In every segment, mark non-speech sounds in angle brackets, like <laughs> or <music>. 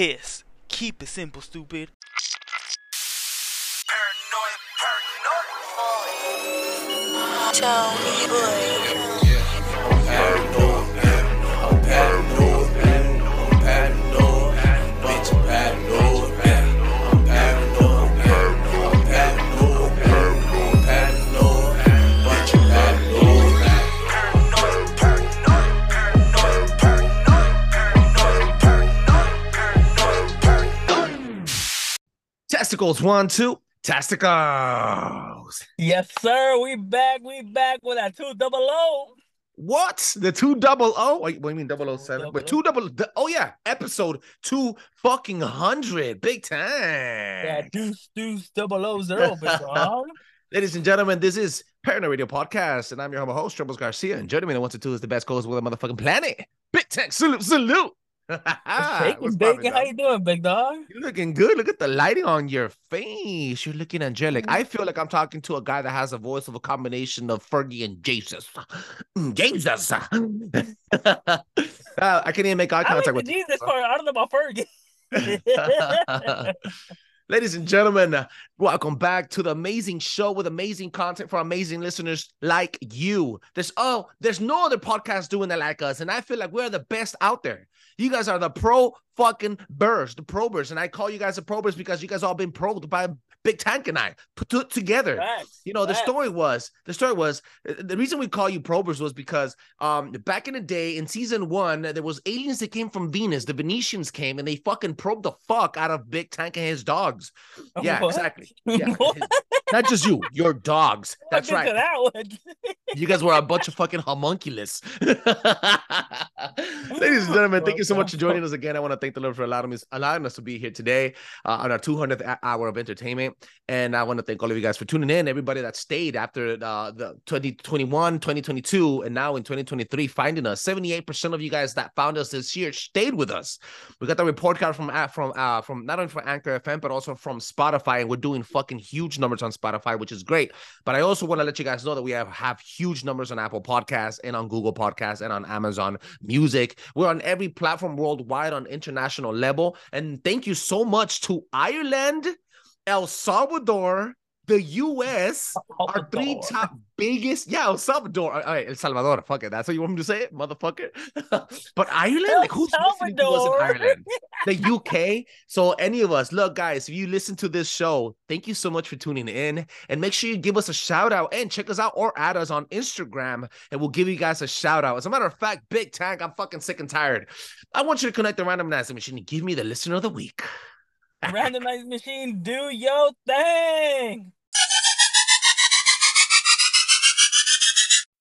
Kiss. Keep it simple, stupid. Tony Boy. Testicles, one, two. Testicles. Yes, sir. We back. We back with that two double O. What? The two double O? Wait, what do you mean double O seven? But two double. Oh yeah, episode two fucking hundred. Big time. Yeah, deuce, deuce, double O zero. <laughs> Ladies and gentlemen, this is Paranoi Radio Podcast, and I'm your humble host, Trebles Garcia. And joining me in one to two is the best goes with the motherfucking planet. Big Tank, salute, salute. <laughs> Shaking, bacon. How you doing, big dog? You're looking good. Look at the lighting on your face. You're looking angelic. I feel like I'm talking to a guy that has a voice of a combination of Fergie and Jesus. Mm, Jesus. <laughs> Uh, I can't even make eye contact with Jesus part. I don't know about Fergie. <laughs> Ladies and gentlemen, uh, welcome back to the amazing show with amazing content for amazing listeners like you. There's oh, there's no other podcast doing that like us, and I feel like we're the best out there. You guys are the pro fucking burrs, the probers, and I call you guys the probers because you guys all been probed by Big Tank and I put together. Facts, You know, the story was the story was uh, the reason we call you probers was because um back in the day in season one there was aliens that came from Venus. The Venetians came and they fucking probed the fuck out of Big Tank and his dogs. <laughs> Yeah, What? exactly. Yeah, <laughs> not just you, your dogs. That's right. That. <laughs> You guys were a bunch of fucking homunculus. <laughs> Ladies and gentlemen, thank you so much for joining us again. I want to thank the Lord for allowing us, allowing us to be here today uh, on our 200th hour of entertainment. And I want to thank all of you guys for tuning in, everybody that stayed after uh, the 2021, 2022, and now in 2023, finding us. 78% of you guys that found us this year stayed with us. We got the report card from uh, from uh, from not only from Anchor FM, but also from Spotify. And we're doing fucking huge numbers on Spotify, which is great. But I also want to let you guys know that we have, have huge numbers on Apple Podcasts and on Google Podcasts and on Amazon Music. We're on every platform worldwide on international level. And thank you so much to Ireland, El Salvador, the US, our three top biggest. Yeah, El Salvador. All right, El Salvador. Fuck it. That's what you want me to say motherfucker. <laughs> but Ireland, El like who's listening to us in Ireland? <laughs> The UK. So any of us, look, guys, if you listen to this show, thank you so much for tuning in, and make sure you give us a shout out and check us out or add us on Instagram, and we'll give you guys a shout out. As a matter of fact, Big Tank, I'm fucking sick and tired. I want you to connect the randomizer machine and give me the listener of the week. Randomized machine, do your thing.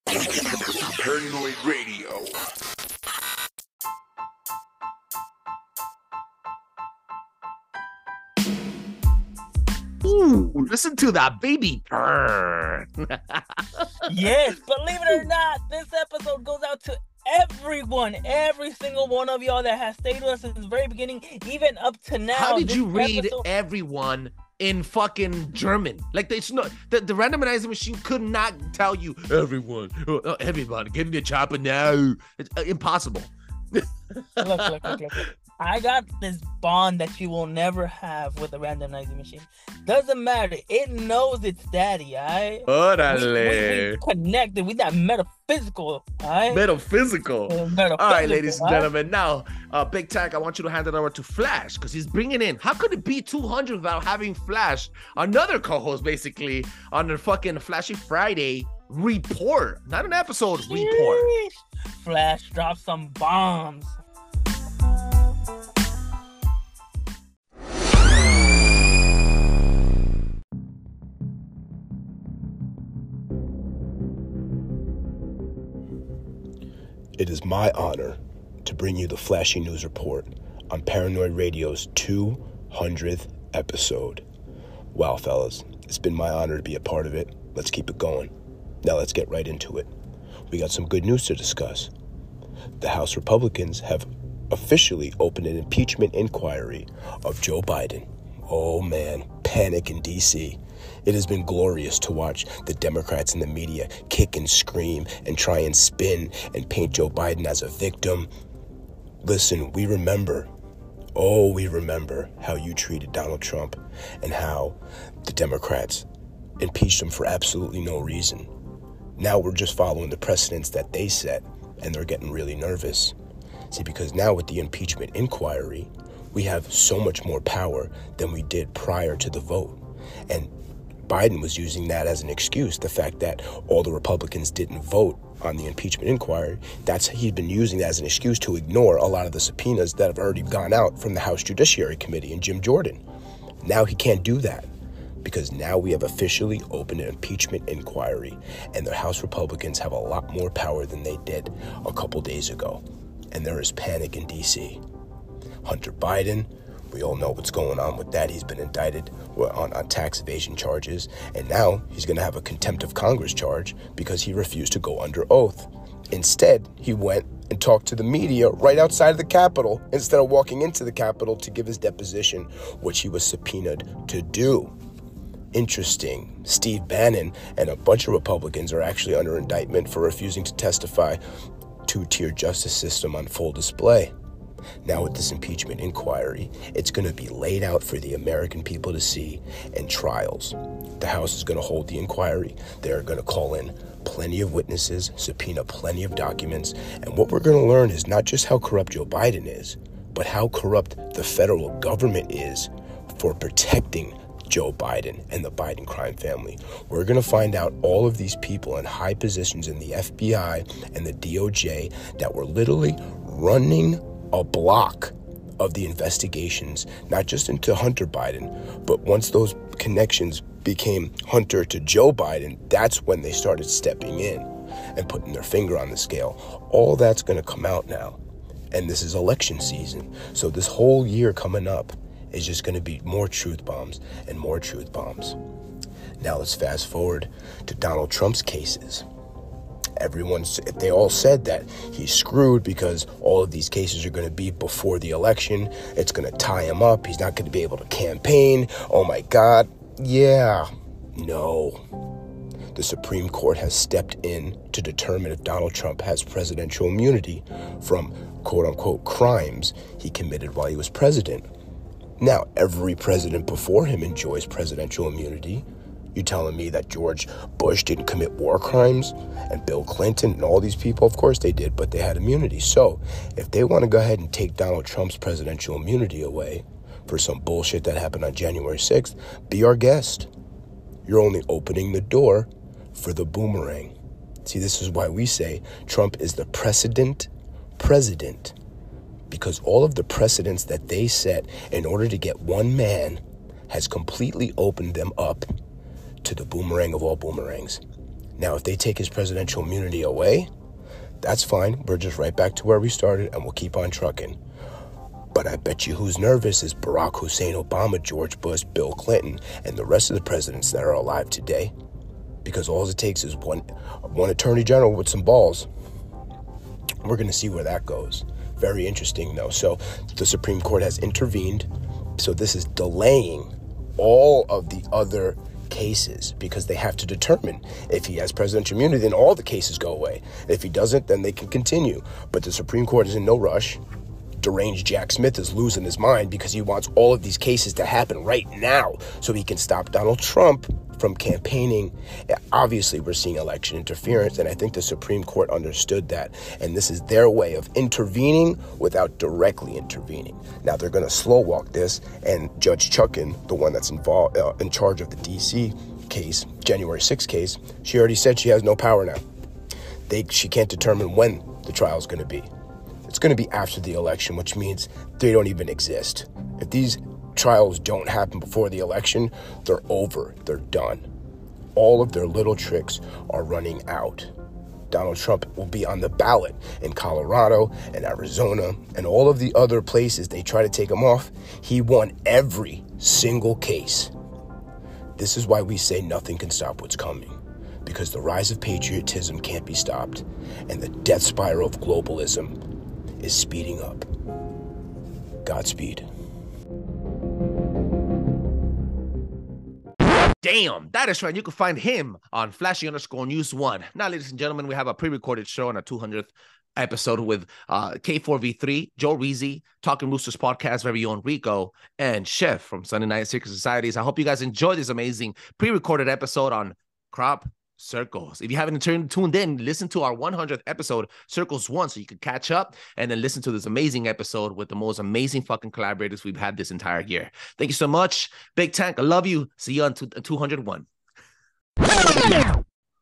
Paranoi Radio. Ooh, listen to that baby purr. <laughs> Yes, believe it or not, this episode goes out to everyone, every single one of y'all that has stayed with us since the very beginning, even up to now. How did you read episode- everyone in fucking German? Like it's not the, the randomizer machine could not tell you everyone, uh, everybody, get in the chopper now. It's uh, impossible. look, look, look, look. I got this bond that you will never have with a randomizing machine. Doesn't matter. It knows its daddy, alright? We, we, we connected. We that metaphysical, alright? Metaphysical. Uh, metaphysical, All right, ladies and gentlemen. Now, uh, Big Tank, I want you to hand it over to Flash because he's bringing in. How could it be 200 without having Flash, another co-host, basically on the fucking Flashy Friday report, not an episode report. Flash drop some bombs. It is my honor to bring you the flashy news report on Paranoi Radio's 200th episode. Wow, fellas, it's been my honor to be a part of it. Let's keep it going. Now let's get right into it. We got some good news to discuss. The House Republicans have officially opened an impeachment inquiry of Joe Biden. Oh man, panic in DC. It has been glorious to watch the Democrats and the media kick and scream and try and spin and paint Joe Biden as a victim. Listen, we remember Oh, we remember how you treated Donald Trump and how the Democrats impeached him for absolutely no reason. Now we're just following the precedents that they set, and they're getting really nervous. See, because now with the impeachment inquiry, we have so much more power than we did prior to the vote. And Biden was using that as an excuse, the fact that all the Republicans didn't vote on the impeachment inquiry. That's he'd been using that as an excuse to ignore a lot of the subpoenas that have already gone out from the House Judiciary Committee and Jim Jordan. Now he can't do that because now we have officially opened an impeachment inquiry and the House Republicans have a lot more power than they did a couple days ago. And there is panic in DC. Hunter Biden, we all know what's going on with that. He's been indicted on, on tax evasion charges, and now he's going to have a contempt of Congress charge because he refused to go under oath. Instead, he went and talked to the media right outside of the Capitol instead of walking into the Capitol to give his deposition, which he was subpoenaed to do. Interesting. Steve Bannon and a bunch of Republicans are actually under indictment for refusing to testify. Two tier justice system on full display. Now, with this impeachment inquiry, it's going to be laid out for the American people to see in trials. The House is going to hold the inquiry. They're going to call in plenty of witnesses, subpoena plenty of documents, and what we're going to learn is not just how corrupt Joe Biden is, but how corrupt the federal government is for protecting Joe Biden and the Biden crime family. We're going to find out all of these people in high positions in the FBI and the DOJ that were literally running a block of the investigations, not just into Hunter Biden, but once those connections became Hunter to Joe Biden, that's when they started stepping in and putting their finger on the scale. All that's going to come out now. And this is election season. So this whole year coming up is just going to be more truth bombs and more truth bombs. Now let's fast forward to Donald Trump's cases everyone they all said that he's screwed because all of these cases are going to be before the election. It's going to tie him up. He's not going to be able to campaign. Oh my God. Yeah. No. The Supreme Court has stepped in to determine if Donald Trump has presidential immunity from quote unquote crimes he committed while he was president. Now, every president before him enjoys presidential immunity. You telling me that George Bush didn't commit war crimes and Bill Clinton and all these people? Of course they did, but they had immunity. So if they want to go ahead and take Donald Trump's presidential immunity away for some bullshit that happened on January 6th, be our guest. You're only opening the door for the boomerang. See, this is why we say Trump is the precedent president. Because all of the precedents that they set in order to get one man has completely opened them up to the boomerang of all boomerangs. Now, if they take his presidential immunity away, that's fine. We're just right back to where we started and we'll keep on trucking. But I bet you who's nervous is Barack Hussein Obama, George Bush, Bill Clinton, and the rest of the presidents that are alive today. Because all it takes is one, one attorney general with some balls. We're going to see where that goes. Very interesting, though. So the Supreme Court has intervened. So this is delaying all of the other cases because they have to determine if he has presidential immunity, then all the cases go away. If he doesn't, then they can continue. But the Supreme Court is in no rush. Deranged Jack Smith is losing his mind because he wants all of these cases to happen right now so he can stop Donald Trump from campaigning. Obviously, we're seeing election interference, and I think the Supreme Court understood that. And this is their way of intervening without directly intervening. Now, they're going to slow walk this, and Judge Chutkan, the one that's involved uh, in charge of the D.C. case, January 6th case, she already said she has no power now. They, she can't determine when the trial is going to be. It's going to be after the election, which means they don't even exist. If these trials don't happen before the election, they're over, they're done. All of their little tricks are running out. Donald Trump will be on the ballot in Colorado and Arizona and all of the other places they try to take him off. He won every single case. This is why we say nothing can stop what's coming. Because the rise of patriotism can't be stopped, and the death spiral of globalism is speeding up. Godspeed. Damn, that is right. You can find him on flashy underscore news one. Now, ladies and gentlemen, we have a pre recorded show on our 200th episode with uh, K4V3, Joreezy, Talking Roosterz podcast, very own Rico, and Chef from Sunday Night Secret Societies. I hope you guys enjoy this amazing pre recorded episode on crop circles. If you haven't turned tuned in, listen to our 100th episode, Circles One, so you could catch up and then listen to this amazing episode with the most amazing fucking collaborators we've had this entire year. Thank you so much, Big Tank. I love you. See you on 201.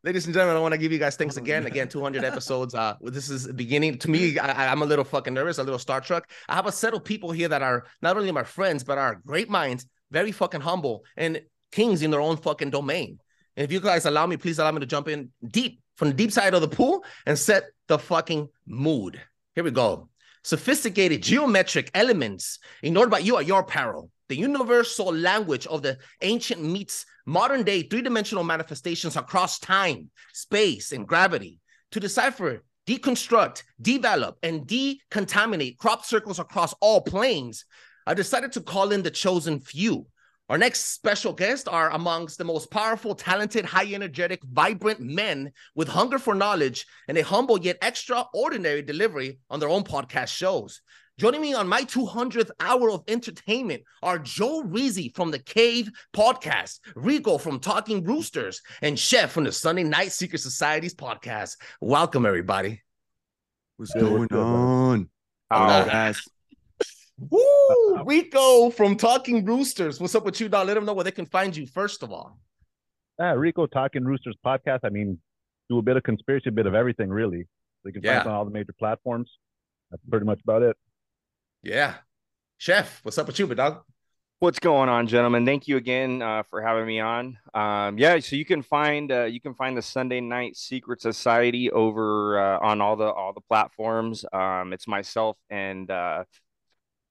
Ladies and gentlemen, I want to give you guys thanks again. Again, <laughs> 200 episodes. Uh, this is the beginning. To me, I, I'm a little fucking nervous, a little Star Trek. I have a set of people here that are not only my friends, but are great minds, very fucking humble, and kings in their own fucking domain. And if you guys allow me, please allow me to jump in deep from the deep side of the pool and set the fucking mood. Here we go. Sophisticated geometric elements ignored by you at your peril. The universal language of the ancient meets modern day three dimensional manifestations across time, space, and gravity. To decipher, deconstruct, develop, and decontaminate crop circles across all planes, I decided to call in the chosen few our next special guests are amongst the most powerful, talented, high energetic, vibrant men with hunger for knowledge and a humble yet extraordinary delivery on their own podcast shows. Joining me on my 200th hour of entertainment are Joreezy from the K4V3 podcast, Rico from Talking Roosterz, and Chef from the Sunday Night Secret Societies podcast. Welcome, everybody. What's going on? Oh, guys. Woo! Rico from Talking Roosterz. What's up with you, dog? Let them know where they can find you, first of all. Yeah, Rico Talking Roosterz podcast. I mean, do a bit of conspiracy, a bit of everything, really. They you can yeah. find on all the major platforms. That's pretty much about it. Yeah. Chef, what's up with you, big dog? What's going on, gentlemen? Thank you again uh, for having me on. Um, yeah, so you can find uh, you can find the Sunday Night Secret Society over uh, on all the all the platforms. Um, it's myself and uh,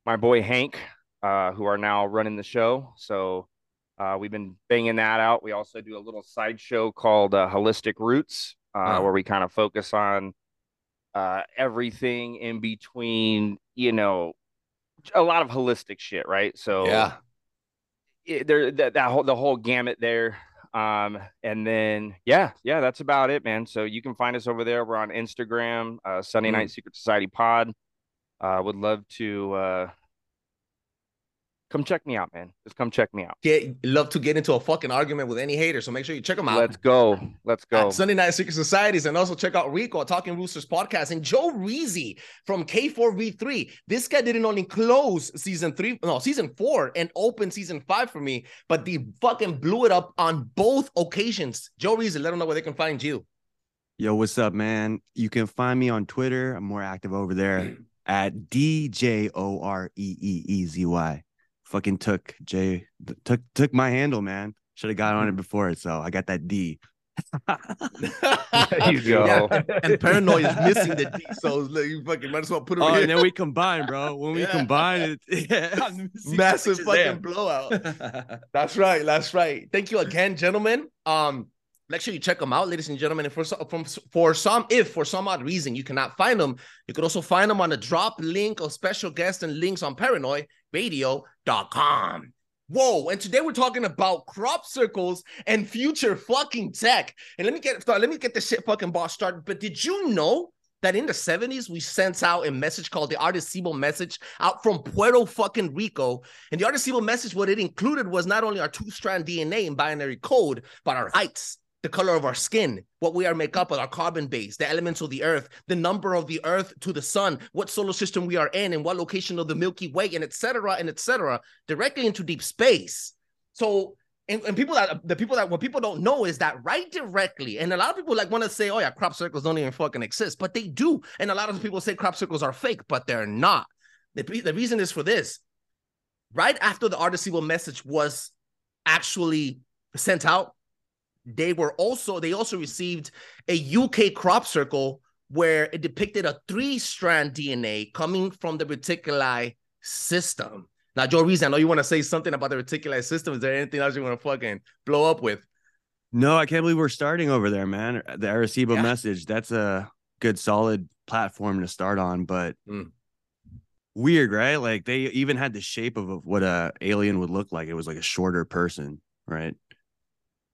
my boy Hank, uh, who are now running the show. So uh, we've been banging that out. We also do a little side show called uh, Holistic Roots, uh, oh. where we kind of focus on uh, everything in between, you know, a lot of holistic shit, right? So yeah, it, there that, that whole the whole gamut there. Um, and then yeah, yeah, that's about it, man. So you can find us over there. We're on Instagram, uh, Sunday mm. Night Secret Society Pod. Uh, would love to uh, come check me out, man. Just come check me out. Get love to get into a fucking argument with any hater, so make sure you check them out. Let's go. Let's go. At Sunday Night Secret Societies, and also check out Rico Talking Roosterz podcast and Joreezy from K4V3. This guy didn't only close season three, no, season four, and open season five for me, but they fucking blew it up on both occasions. Joreezy, let them know where they can find you. Yo, what's up, man? You can find me on Twitter. I'm more active over there at D J O R E E E Z Y. Fucking took J took took my handle, man. Should have got on it mm-hmm. before it, so I got that D. <laughs> there you go. Yeah, and, and paranoi is missing the D, so like, you fucking might as well put it. Oh, here. and then we combine, bro. When we yeah. combine it, <laughs> yeah, <laughs> massive fucking blowout. that's right. That's right. Thank you again, gentlemen. Um, Make sure you check them out, ladies and gentlemen. And for from for some, if for some odd reason you cannot find them, you could also find them on the drop link of special guests and links on paranoiradio.com. Whoa, and today we're talking about crop circles and future fucking tech. And let me get let me get the shit fucking boss started. But did you know that in the 70s we sent out a message called the Arecibo message out from Puerto fucking Rico. And the Arecibo message, what it included was not only our two-strand DNA and binary code, but our heights, the color of our skin, what we are made up of, our carbon base, the elements of the earth, the number of the earth to the sun, what solar system we are in, and what location of the Milky Way, and etc. and etc. directly into deep space. So, and, and people that the people that what people don't know is that right directly, and a lot of people like want to say, oh yeah, crop circles don't even fucking exist, but they do. And a lot of people say crop circles are fake, but they're not. The, the reason is for this. Right after the Arecibo message was actually sent out, they were also they also received a UK crop circle where it depicted a three-strand DNA coming from the reticuli system. Now, Joreezy, I know you want to say something about the reticuli system. Is there anything else you want to fucking blow up with? No, I can't believe we're starting over there, man. The Arecibo yeah. message. That's a good, solid platform to start on, but mm. weird, right? Like they even had the shape of what a alien would look like. It was like a shorter person, right?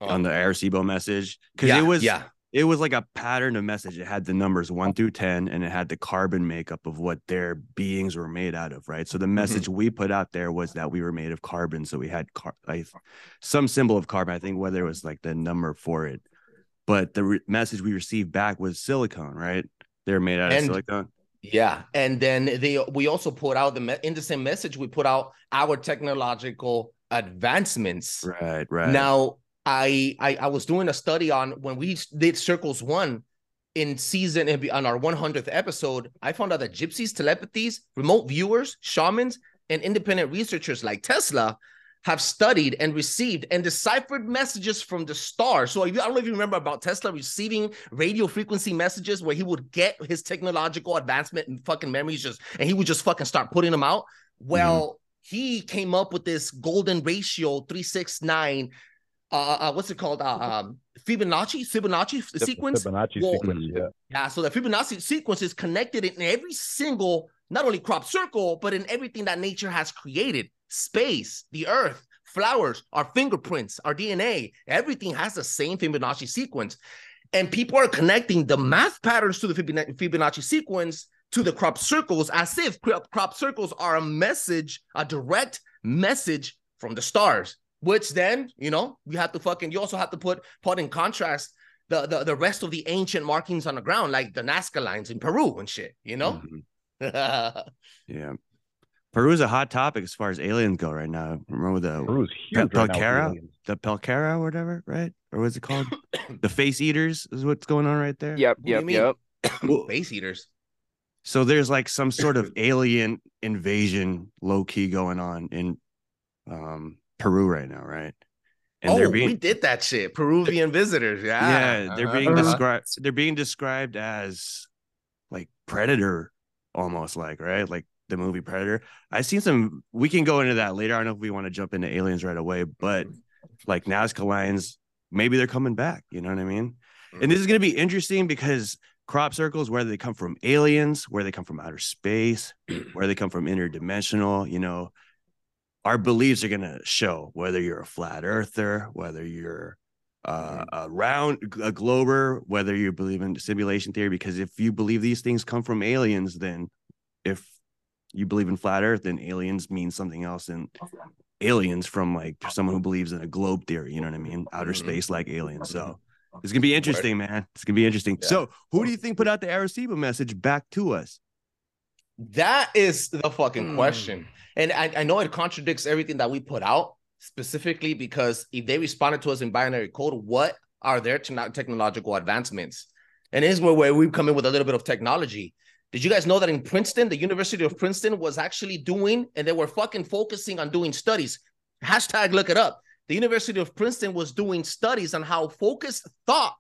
On the Arecibo message because yeah, it was yeah it was like a pattern of message. It had the numbers one through 10, and it had the carbon makeup of what their beings were made out of, right? So the message mm-hmm. we put out there was that we were made of carbon. So we had car- like, some symbol of carbon. I think whether it was like the number for it, but the re- message we received back was silicone, right? They're made out and, of silicone. Yeah, and then they we also put out the me- in the same message we put out our technological advancements. Right, right. Now I, I I was doing a study on when we did circles one in season on our 100th episode. I found out that gypsies, telepathies, remote viewers, shamans, and independent researchers like Tesla have studied and received and deciphered messages from the stars. So I don't know if you remember about Tesla receiving radio frequency messages where he would get his technological advancement and fucking memories just and he would just fucking start putting them out. Well, mm-hmm. he came up with this golden ratio 369 uh, uh, what's it called? Uh, um, Fibonacci, Fibonacci the sequence. Fibonacci well, sequence, yeah. Yeah, so the Fibonacci sequence is connected in every single, not only crop circle, but in everything that nature has created. Space, the earth, flowers, our fingerprints, our DNA, everything has the same Fibonacci sequence. And people are connecting the math patterns to the Fibonacci sequence to the crop circles as if crop circles are a message, a direct message from the stars which then you know you have to fucking you also have to put put in contrast the the, the rest of the ancient markings on the ground like the Nazca lines in Peru and shit you know? Mm-hmm. <laughs> yeah. Peru is a hot topic as far as aliens go right now. Remember the Peru's huge Pel- Pelacara? the Pelacara or whatever right? Or what's it called? <coughs> The face eaters is what's going on right there? Yep yep yep. <coughs> Face eaters. so there's like some sort of alien invasion low key going on in um Peru right now, right? And oh, they're being, we did that shit. Peruvian visitors, yeah. Yeah, they're being uh-huh. described. They're being described as like predator, almost like right, like the movie Predator. I've seen some. We can go into that later. I don't know if we want to jump into aliens right away, but like Nazca lines, maybe they're coming back. You know what I mean? And this is going to be interesting because crop circles, whether they come from aliens, where they come from outer space, where they come from interdimensional, you know, our beliefs are going to show whether you're a flat earther, whether you're uh, mm-hmm. a round a glober, whether you believe in simulation theory. Because if you believe these things come from aliens, then if you believe in flat Earth, then aliens mean something else, and aliens from like someone who believes in a globe theory. You know what I mean? Outer mm-hmm. space like aliens. So it's gonna be interesting, man. It's gonna be interesting. Yeah. So who do you think put out the Arecibo message back to us? That is the fucking mm. question. And I, I know it contradicts everything that we put out specifically because if they responded to us in binary code, what are their technological advancements? And here's where, where we come in with a little bit of technology. Did you guys know that in Princeton, the University of Princeton was actually doing, and they were fucking focusing on doing studies. Hashtag look it up. The University of Princeton was doing studies on how focused thought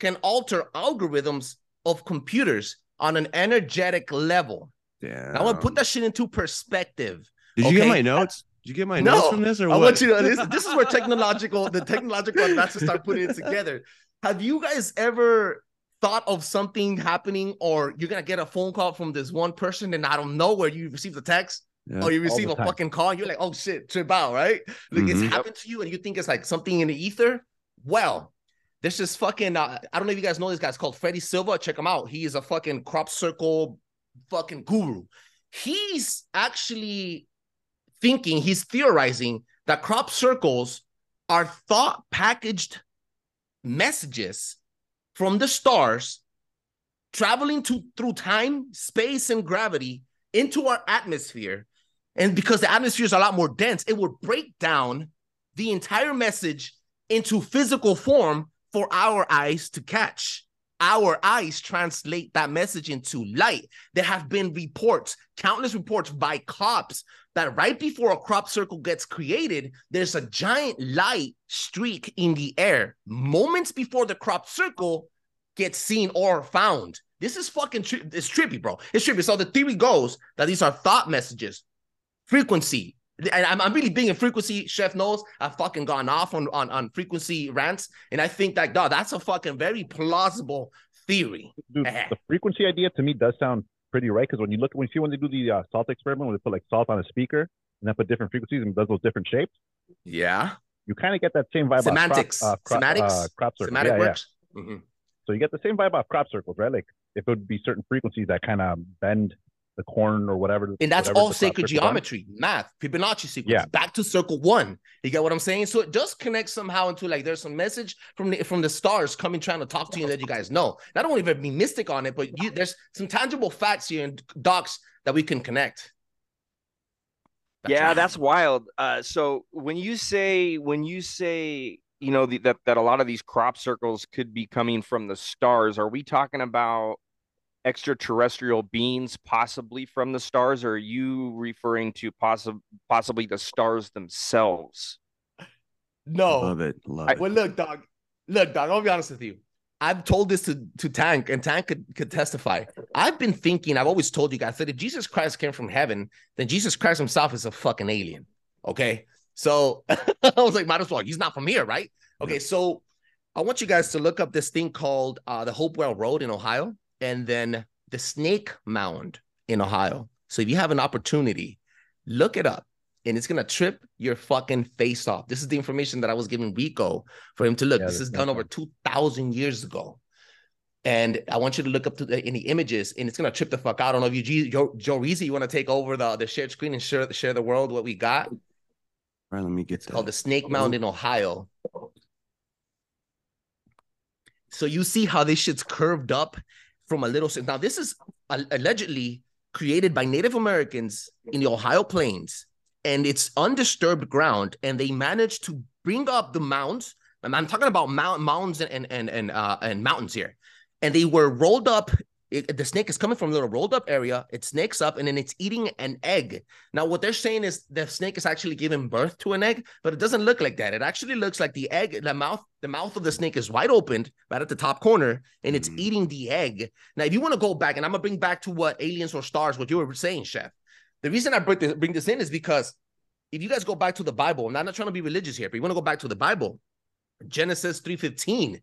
can alter algorithms of computers on an energetic level. Yeah. I want to put that shit into perspective. Did you get my notes? Did you get my no, notes from this or what? I want you to this, this is where technological the technological advances start putting it together. Have you guys ever thought of something happening or you're gonna get a phone call from this one person and I don't know where you receive the text yeah, or you receive a time. fucking call you're like, oh shit, trip out, right? Like mm-hmm. it's happened to you and you think it's like something in the ether. Well, this is fucking uh, I don't know if you guys know this guy's called Freddie Silva. Check him out. He is a fucking crop circle fucking guru. He's actually thinking, he's theorizing that crop circles are thought packaged messages from the stars traveling to through time, space, and gravity into our atmosphere. And because the atmosphere is a lot more dense, it would break down the entire message into physical form for our eyes to catch our eyes translate that message into light. There have been reports, countless reports by cops that right before a crop circle gets created, there's a giant light streak in the air moments before the crop circle gets seen or found. This is fucking tri- it's trippy, bro. It's trippy. So the theory goes that these are thought messages, frequency, and I'm, I'm really big in frequency. Chef knows I've fucking gone off on, on, on frequency rants. And I think that, dog, that's a fucking very plausible theory. Dude, the frequency idea to me does sound pretty right. Because when you look, when you see when they do the uh, salt experiment, when they put like salt on a speaker and then put different frequencies and does those different shapes. Yeah. You kind of get that same vibe. Cymatics. Crop, uh, crop, Cymatics. Uh, crop Cymatic yeah, works. Yeah. Mm-hmm. So you get the same vibe off crop circles, right? Like if it would be certain frequencies that kind of bend the corn or whatever. And that's all sacred geometry, on. math, Fibonacci sequence. Yeah. Back to circle one. You get what I'm saying? So it does connect somehow into like there's some message from the from the stars coming trying to talk to you that you guys know. Not only even be mystic on it, but you, there's some tangible facts here and docs that we can connect. That's yeah, wild. that's wild. Uh, so when you say when you say you know the, that that a lot of these crop circles could be coming from the stars, are we talking about extraterrestrial beings possibly from the stars or are you referring to possibly possibly the stars themselves? No. Love it love I, it. well look dog look dog i'll be honest with you. I've told this to to tank and tank could, could testify. I've been thinking i've always told you guys that if jesus christ came from heaven then jesus christ himself is a fucking alien okay? So <laughs> i was like might as well he's not from here right? Okay so i want you guys to look up this thing called uh, the hopewell road in ohio and then the Snake Mound in Ohio. So if you have an opportunity, look it up and it's gonna trip your fucking face off. This is the information that I was giving Rico for him to look. Yeah, this is done over two thousand years ago, and I want you to look up to the, in the images, and it's gonna trip the fuck out. I don't know if you Joe, Joe you want to take over the the shared screen and share share the world what we got. All right, let me get it's called the Snake Mound in Ohio. So you see how this shit's curved up from a little. Now, this is allegedly created by Native Americans in the Ohio Plains, and it's undisturbed ground. And they managed to bring up the mounds. And I'm talking about mount, mounds and and and uh, and mountains here, and they were rolled up it, the snake is coming from a little rolled up area. It snakes up and then it's eating an egg. Now, what they're saying is the snake is actually giving birth to an egg, but it doesn't look like that. It actually looks like the egg, the mouth, the mouth of the snake is wide open right at the top corner, and it's mm. eating the egg. Now, if you want to go back, and I'm gonna bring back to what aliens or stars, what you were saying, Chef. The reason I bring this, bring this in is because if you guys go back to the Bible, and I'm not trying to be religious here, but you want to go back to the Bible, Genesis 3:15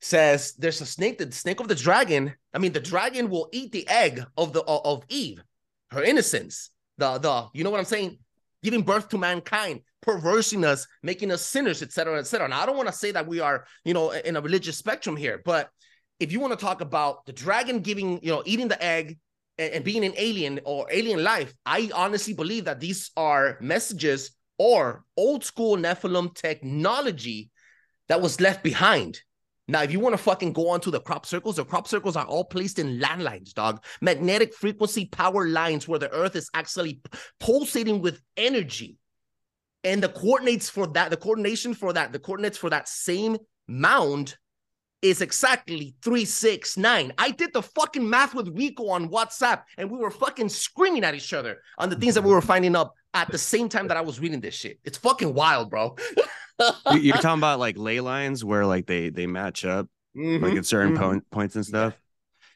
says there's a snake, the snake of the dragon. I mean, the dragon will eat the egg of the uh, of Eve, her innocence. The the you know what I'm saying? Giving birth to mankind, perversing us, making us sinners, etc., etc. Now, I don't want to say that we are, you know, in a religious spectrum here, but if you want to talk about the dragon giving, you know, eating the egg and, and being an alien or alien life, I honestly believe that these are messages or old school Nephilim technology that was left behind now, if you want to fucking go onto the crop circles, the crop circles are all placed in landlines, dog. Magnetic frequency power lines where the earth is actually pulsating with energy. And the coordinates for that, the coordination for that, the coordinates for that same mound is exactly 369. I did the fucking math with Rico on WhatsApp and we were fucking screaming at each other on the things that we were finding up at the same time that I was reading this shit. It's fucking wild, bro. You're <laughs> talking about like ley lines where like they they match up mm-hmm. like at certain mm-hmm. po- points and stuff.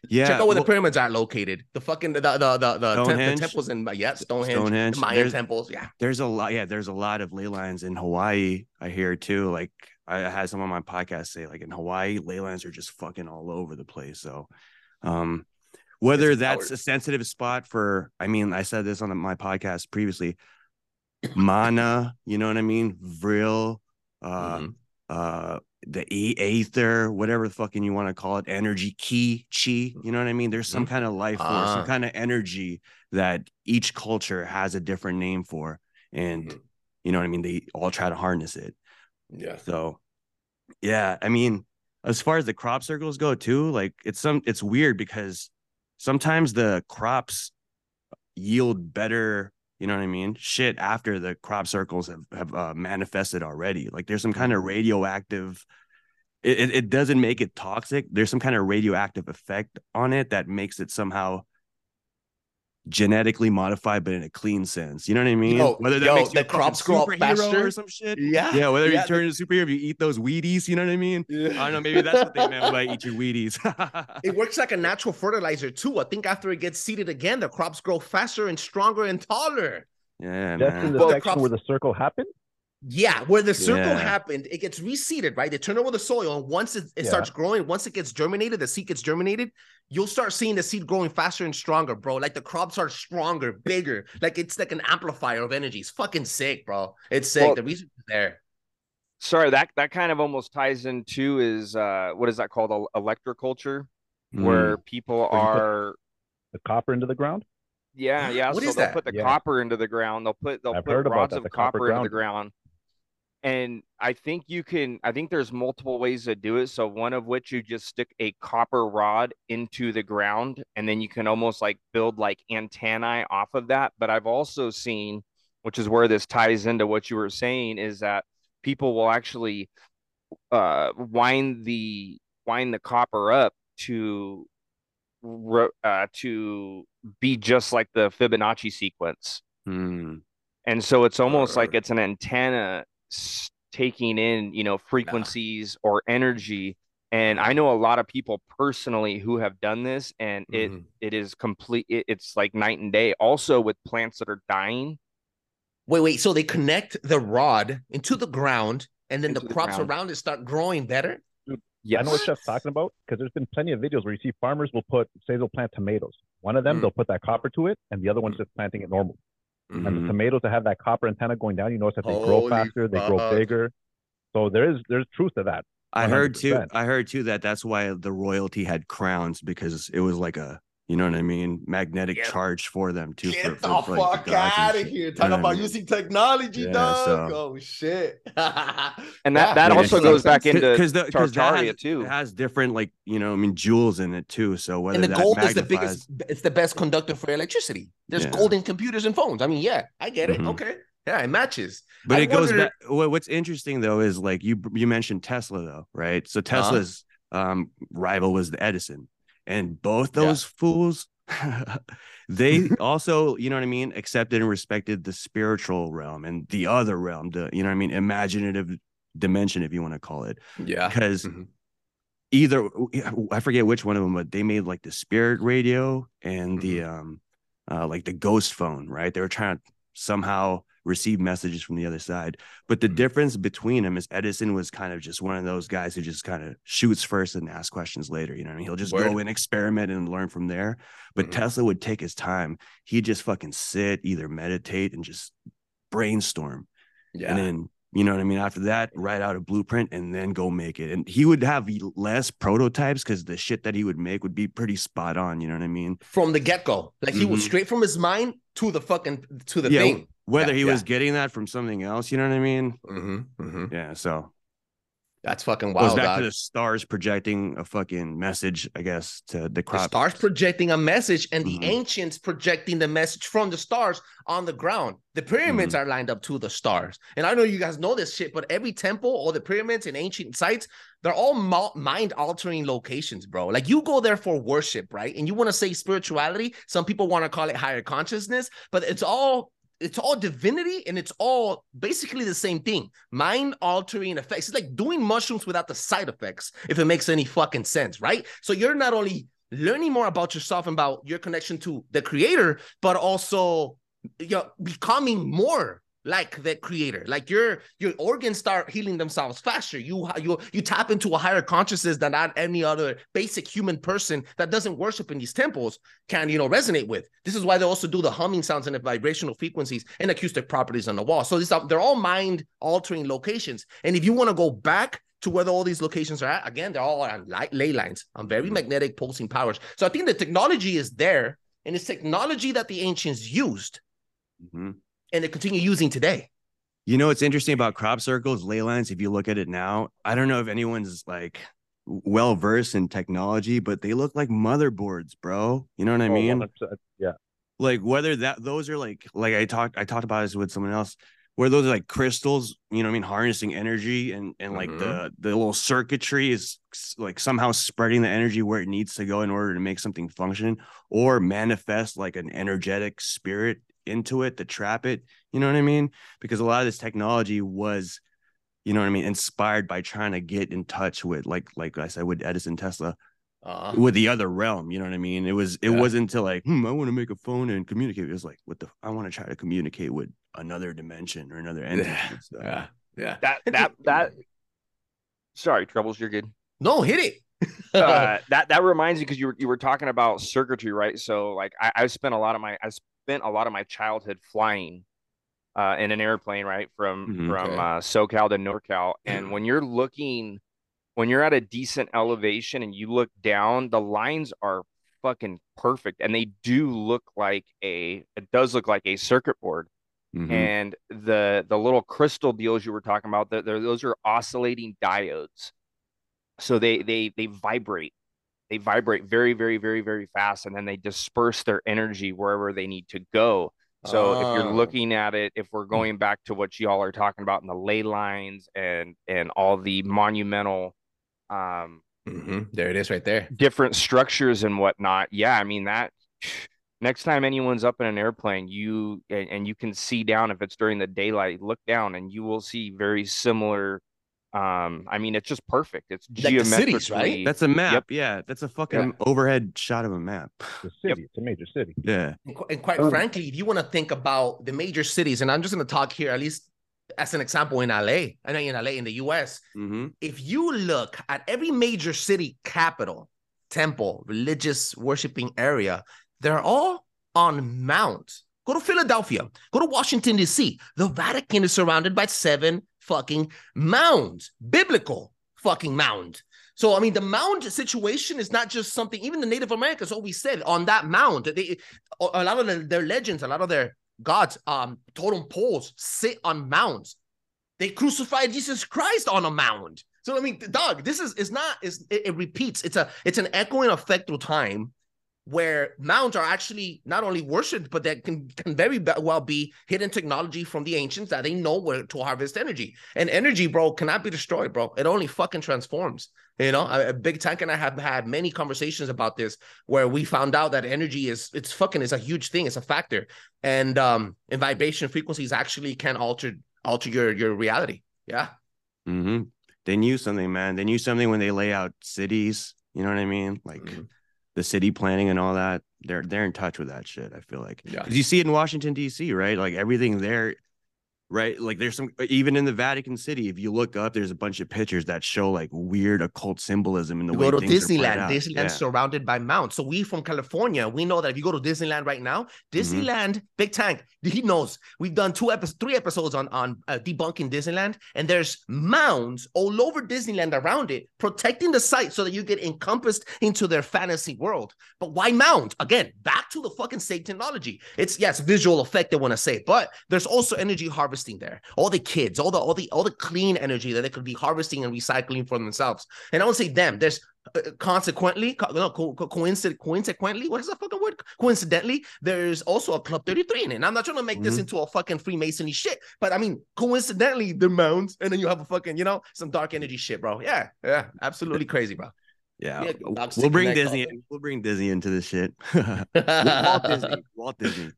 Yeah. Check out where well, the pyramids are located. The fucking the the the the, the temples in yeah Stonehenge, Stonehenge. Mayan there's, temples. Yeah. There's a lot. Yeah, there's a lot of ley lines in Hawaii. I hear too. Like I had some on my podcast say like in Hawaii, ley lines are just fucking all over the place. So, um, whether that's a sensitive spot for, I mean, I said this on my podcast previously. Mana, you know what I mean? Vril, uh, mm-hmm. uh, the e- aether, whatever fucking you want to call it, energy, ki, chi. You know what I mean? There's some mm-hmm. kind of life force, some ah. kind of energy that each culture has a different name for, and mm-hmm. you know what I mean. They all try to harness it. Yeah. So, yeah, I mean, as far as the crop circles go, too, like it's some, it's weird because sometimes the crops yield better you know what I mean? Shit after the crop circles have, have uh, manifested already. Like there's some kind of radioactive, it, it doesn't make it toxic. There's some kind of radioactive effect on it that makes it somehow genetically modified, but in a clean sense. You know what I mean? Yo, whether that yo, makes you the crops grow faster or some shit. Yeah. Yeah. Whether yeah. you turn into a superhero, if you eat those Wheaties, you know what I mean? Yeah. I don't know. Maybe that's what they meant by <laughs> eat your Wheaties. <laughs> it works like a natural fertilizer too. I think after it gets seeded again, the crops grow faster and stronger and taller. Yeah. That's man. in the well, section crops... where the circle happened. Yeah, where the circle yeah. happened, it gets reseeded, right? They turn over the soil, and once it, it yeah. starts growing, once it gets germinated, the seed gets germinated, you'll start seeing the seed growing faster and stronger, bro. Like the crops are stronger, bigger. Like it's like an amplifier of energy. It's fucking sick, bro. It's sick. Well, the reason is there. sorry that that kind of almost ties into is uh what is that called electroculture mm. where people are the copper into the ground yeah yeah what so is they'll that? put the Yeah. copper into the ground they'll put they'll I've put rods that, of the copper, copper into the ground. And i think you can i think there's multiple ways to do it so one of which you just stick a copper rod into the ground and then you can almost like build like antennae off of that but i've also seen which is where this ties into what you were saying is that people will actually uh wind the wind the copper up to uh to be just like the Fibonacci sequence. Hmm. And so it's almost like it's an antenna taking in, you know, frequencies or energy. And I know a lot of people personally who have done this, and it Mhm. it is complete. It, it's like night and day. Also with plants that are dying, Wait, wait. So they connect the rod into the ground, and then the the crops ground. around it start growing better. yes, I know what Chef's talking about because there's been plenty of videos where you see farmers will put, say, they'll plant tomatoes. One of them, Mm. they'll put that copper to it, and the other one's Mm. just planting it normal. And Mhm. the tomatoes that have that copper antenna going down, you notice that they grow Holy faster, they grow bigger. So there is there's truth to that. I heard too. I heard too that that's why the royalty had crowns because it was like a, you know what I mean, magnetic Get- charge for them too. Get for, the for, for, like, fuck the out of shit. here! You Talk know what I about mean? using technology, Yeah, dog. so- Oh shit! <laughs> and that that Yeah, also it's- goes back into because the because that has, too. it has different like you know I mean jewels in it too. So whether and the that gold is the biggest. It's the best conductor for electricity. There's Yeah. gold in computers and phones. I mean, yeah, I get it. Mhm. Okay, yeah, it matches. But I it goes back. What's interesting though is like you you mentioned Tesla though, right? So Uh-huh. Tesla's um rival was the Edison, and both Yeah. those fools, <laughs> they also you know what I mean, accepted and respected the spiritual realm and the other realm, the you know what I mean, imaginative dimension, if you want to call it, Yeah. because. Mhm. Either I forget which one of them, but they made like the spirit radio and the Mm-hmm. um, uh, like the ghost phone, right? They were trying to somehow receive messages from the other side. But the Mhm. difference between them is Edison was kind of just one of those guys who just kind of shoots first and asks questions later. You know what I mean? He'll just go and experiment and learn from there. But Mhm. Tesla would take his time. He'd just fucking sit, either meditate and just brainstorm. Yeah. And then, you know what I mean? After that, write out a blueprint and then go make it. And he would have less prototypes because the shit that he would make would be pretty spot on. You know what I mean? from the get go, like he was straight from his mind to the fucking to the Yeah, thing. Whether Yeah, he yeah. was getting that from something else, you know what I mean? Mm-hmm, Yeah. So That's fucking wild. goes back dog. to the stars projecting a fucking message, I guess, to the the stars projecting a message and the Mhm. ancients projecting the message from the stars on the ground. The pyramids Mm-hmm. are lined up to the stars. And I know you guys know this shit, but every temple or the pyramids and ancient sites, they're all mind altering locations, bro. Like you go there for worship, right? And you want to say spirituality. Some people want to call it higher consciousness, but it's all it's all divinity and it's all basically the same thing. Mind altering effects. It's like doing mushrooms without the side effects if it makes any fucking sense right? So you're not only learning more about yourself and about your connection to the creator but also you're becoming more like the creator. Like your your organs start healing themselves faster. You you you tap into a higher consciousness than not any other basic human person that doesn't worship in these temples can you know resonate with. This is why they also do the humming sounds and the vibrational frequencies and acoustic properties on the wall. So these are they're all mind altering locations. And if you want to go back to where all these locations are at again they're all on light ley lines on very magnetic pulsing powers. So i think the technology is there and it's technology that the ancients used Mhm. And they continue using today You know what's interesting about crop circles, ley lines? If you look at it now, I don't know if anyone's like well versed in technology, but they look like motherboards, bro. You know what I Oh, mean? 100%. Yeah. like whether that those are like like I talked I talked about this with someone else where those are like crystals, you know what I mean, harnessing energy and and like the the little circuitry is like somehow spreading the energy where it needs to go in order to make something function or manifest like an energetic spirit into it to trap it, you know what I mean? Because a lot of this technology was you know what I mean, inspired by trying to get in touch with like like I said with Edison Tesla uh, with the other realm. You know what I mean? It was it Yeah. wasn't until like, hmm, I want to make a phone and communicate. It was like, what the I want to try to communicate with another dimension or another entity. and stuff. yeah yeah that that that. Sorry, troubles. You're good. no hit it uh, <laughs> that that reminds me because you were you were talking about circuitry, right? So like I, I spent a lot of my I spent a lot of my childhood flying, uh, in an airplane, right from mm-hmm, from okay. uh, SoCal to NorCal, and when you're looking, when you're at a decent elevation and you look down, the lines are fucking perfect, and they do look like a. It does look like a circuit board. Mm-hmm. And the the little crystal deals you were talking about, those are oscillating diodes, so they they they vibrate they vibrate very very very very fast and then they disperse their energy wherever they need to go so oh. if you're oh. looking at it if we're going back to what y'all are talking about in the ley lines and and all the monumental um mm-hmm. there it is right there different structures and whatnot yeah i mean that next time anyone's up in an airplane you and, and you can see down if it's during the daylight look down and you will see very similar um, I mean, it's just perfect. It's like geometrically cities, right? That's a map. Yep. Yeah, that's a fucking yeah. overhead shot of a map. The <sighs> city. Yep. It's a major city. Yeah. And, and quite um, frankly, if you want to think about the major cities, and I'm just going to talk here, at least as an example, in LA, I know in LA, in the US, mm-hmm. if you look at every major city capital, temple, religious worshiping area, they're all on mount. Go to Philadelphia. Go to Washington, D.C. The Vatican is surrounded by seven fucking mound, biblical fucking mound. So, I mean, the mound situation is not just something, even the Native Americans always said on that mound, they, a lot of their legends, a lot of their gods, um, totem poles sit on mounds. They crucified Jesus Christ on a mound. So, I mean, dog, this is, is not, is it, it repeats. It's a, it's an echoing effect through time where mounds are actually not only worshipped, but that can, can very well be hidden technology from the ancients that they know where to harvest energy. And energy, bro, cannot be destroyed, bro. It only fucking transforms. You know, a, a Big Tank and I have had many conversations about this where we found out that energy is it's fucking is a huge thing, it's a factor. And um and vibration frequencies actually can alter alter your your reality. Yeah. Mm-hmm. They knew something, man. They knew something when they lay out cities. You know what I mean? Like mm-hmm the city planning and all that they're they're in touch with that shit i feel like. Yeah. You see it in washington dc right? Like everything there right? Like there's some even in the Vatican City, if you look up, there's a bunch of pictures that show like weird occult symbolism in the you way go to Disneyland. Disneyland yeah. surrounded by mounts. So we from California, we know that if you go to Disneyland right now, mm-hmm. Disneyland, mm-hmm. Big Tank, he knows. We've done two episodes, three episodes on on uh, debunking Disneyland, and there's mounds all over Disneyland around it, protecting the site so that you get encompassed into their fantasy world. But why mount? Again, back to the fucking technology. It's yes, visual effect. They want to say, but there's also energy harvest harvesting there. All the kids, all the all the all the clean energy that they could be harvesting and recycling for themselves. And I don't say them. There's uh, consequently, no, co- co- coincident, coincidentally, what is that fucking word? Coincidentally, there's also a Club 33 in it. And I'm not trying to make mm-hmm. this into a fucking Freemasonry shit, but I mean, coincidentally, the mounds, and then you have a fucking, you know, some dark energy shit, bro. Yeah, yeah, absolutely crazy, bro. Yeah, yeah we'll bring Disney. In, we'll bring Disney into this shit. <laughs> <laughs> Walt Disney. Walt Disney.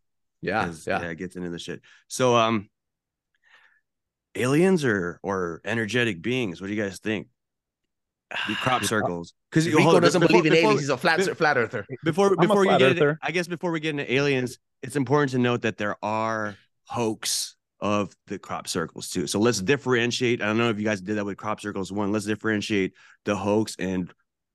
Yeah, yeah, yeah, gets into the shit. So, um, aliens or or energetic beings? What do you guys think? The crop <sighs> circles. Because Rico doesn't before, believe in before, aliens. He's a flat before, flat earther. Before before you get, into, I guess before we get into aliens, it's important to note that there are hoax of the crop circles too. So let's differentiate. I don't know if you guys did that with crop circles one. Let's differentiate the hoax and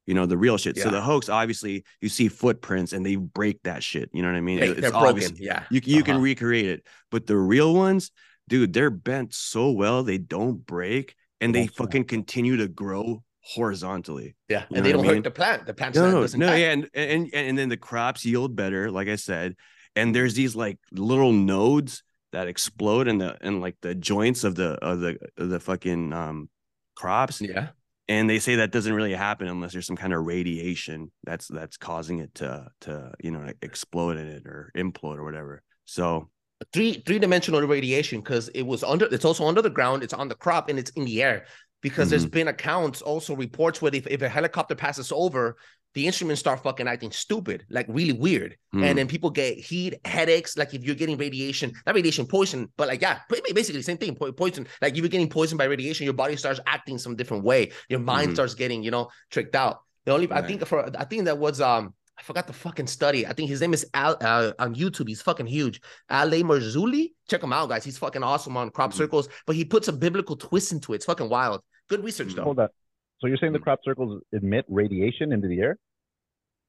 you know the real shit. Yeah. So the hoax, obviously, you see footprints and they break that shit. You know what I mean? They, it's they're broken. Yeah, you you uh-huh. can recreate it, but the real ones, dude, they're bent so well they don't break and they fucking continue to grow horizontally. Yeah, and they don't hurt the plant. The plant no, no, no yeah, and, and and then the crops yield better, like I said. And there's these like little nodes that explode in the in like the joints of the of the of the fucking um crops. Yeah. And they say that doesn't really happen unless there's some kind of radiation that's that's causing it to to you know explode in it or implode or whatever. So three three dimensional radiation because it was under it's also under the ground it's on the crop and it's in the air because mm-hmm. there's been accounts also reports where if, if a helicopter passes over the instruments start fucking acting stupid like really weird mm. and then people get heat headaches like if you're getting radiation not radiation poison but like yeah basically same thing poison like if you're getting poisoned by radiation your body starts acting some different way your mind mm-hmm. starts getting you know tricked out the only right. i think for i think that was um I forgot the fucking study. I think his name is Al uh, on YouTube. He's fucking huge. L.A. Marzulli. Check him out, guys. He's fucking awesome on crop mm-hmm. circles, but he puts a biblical twist into it. It's fucking wild. Good research though. Hold that. So you're saying the crop circles emit radiation into the air?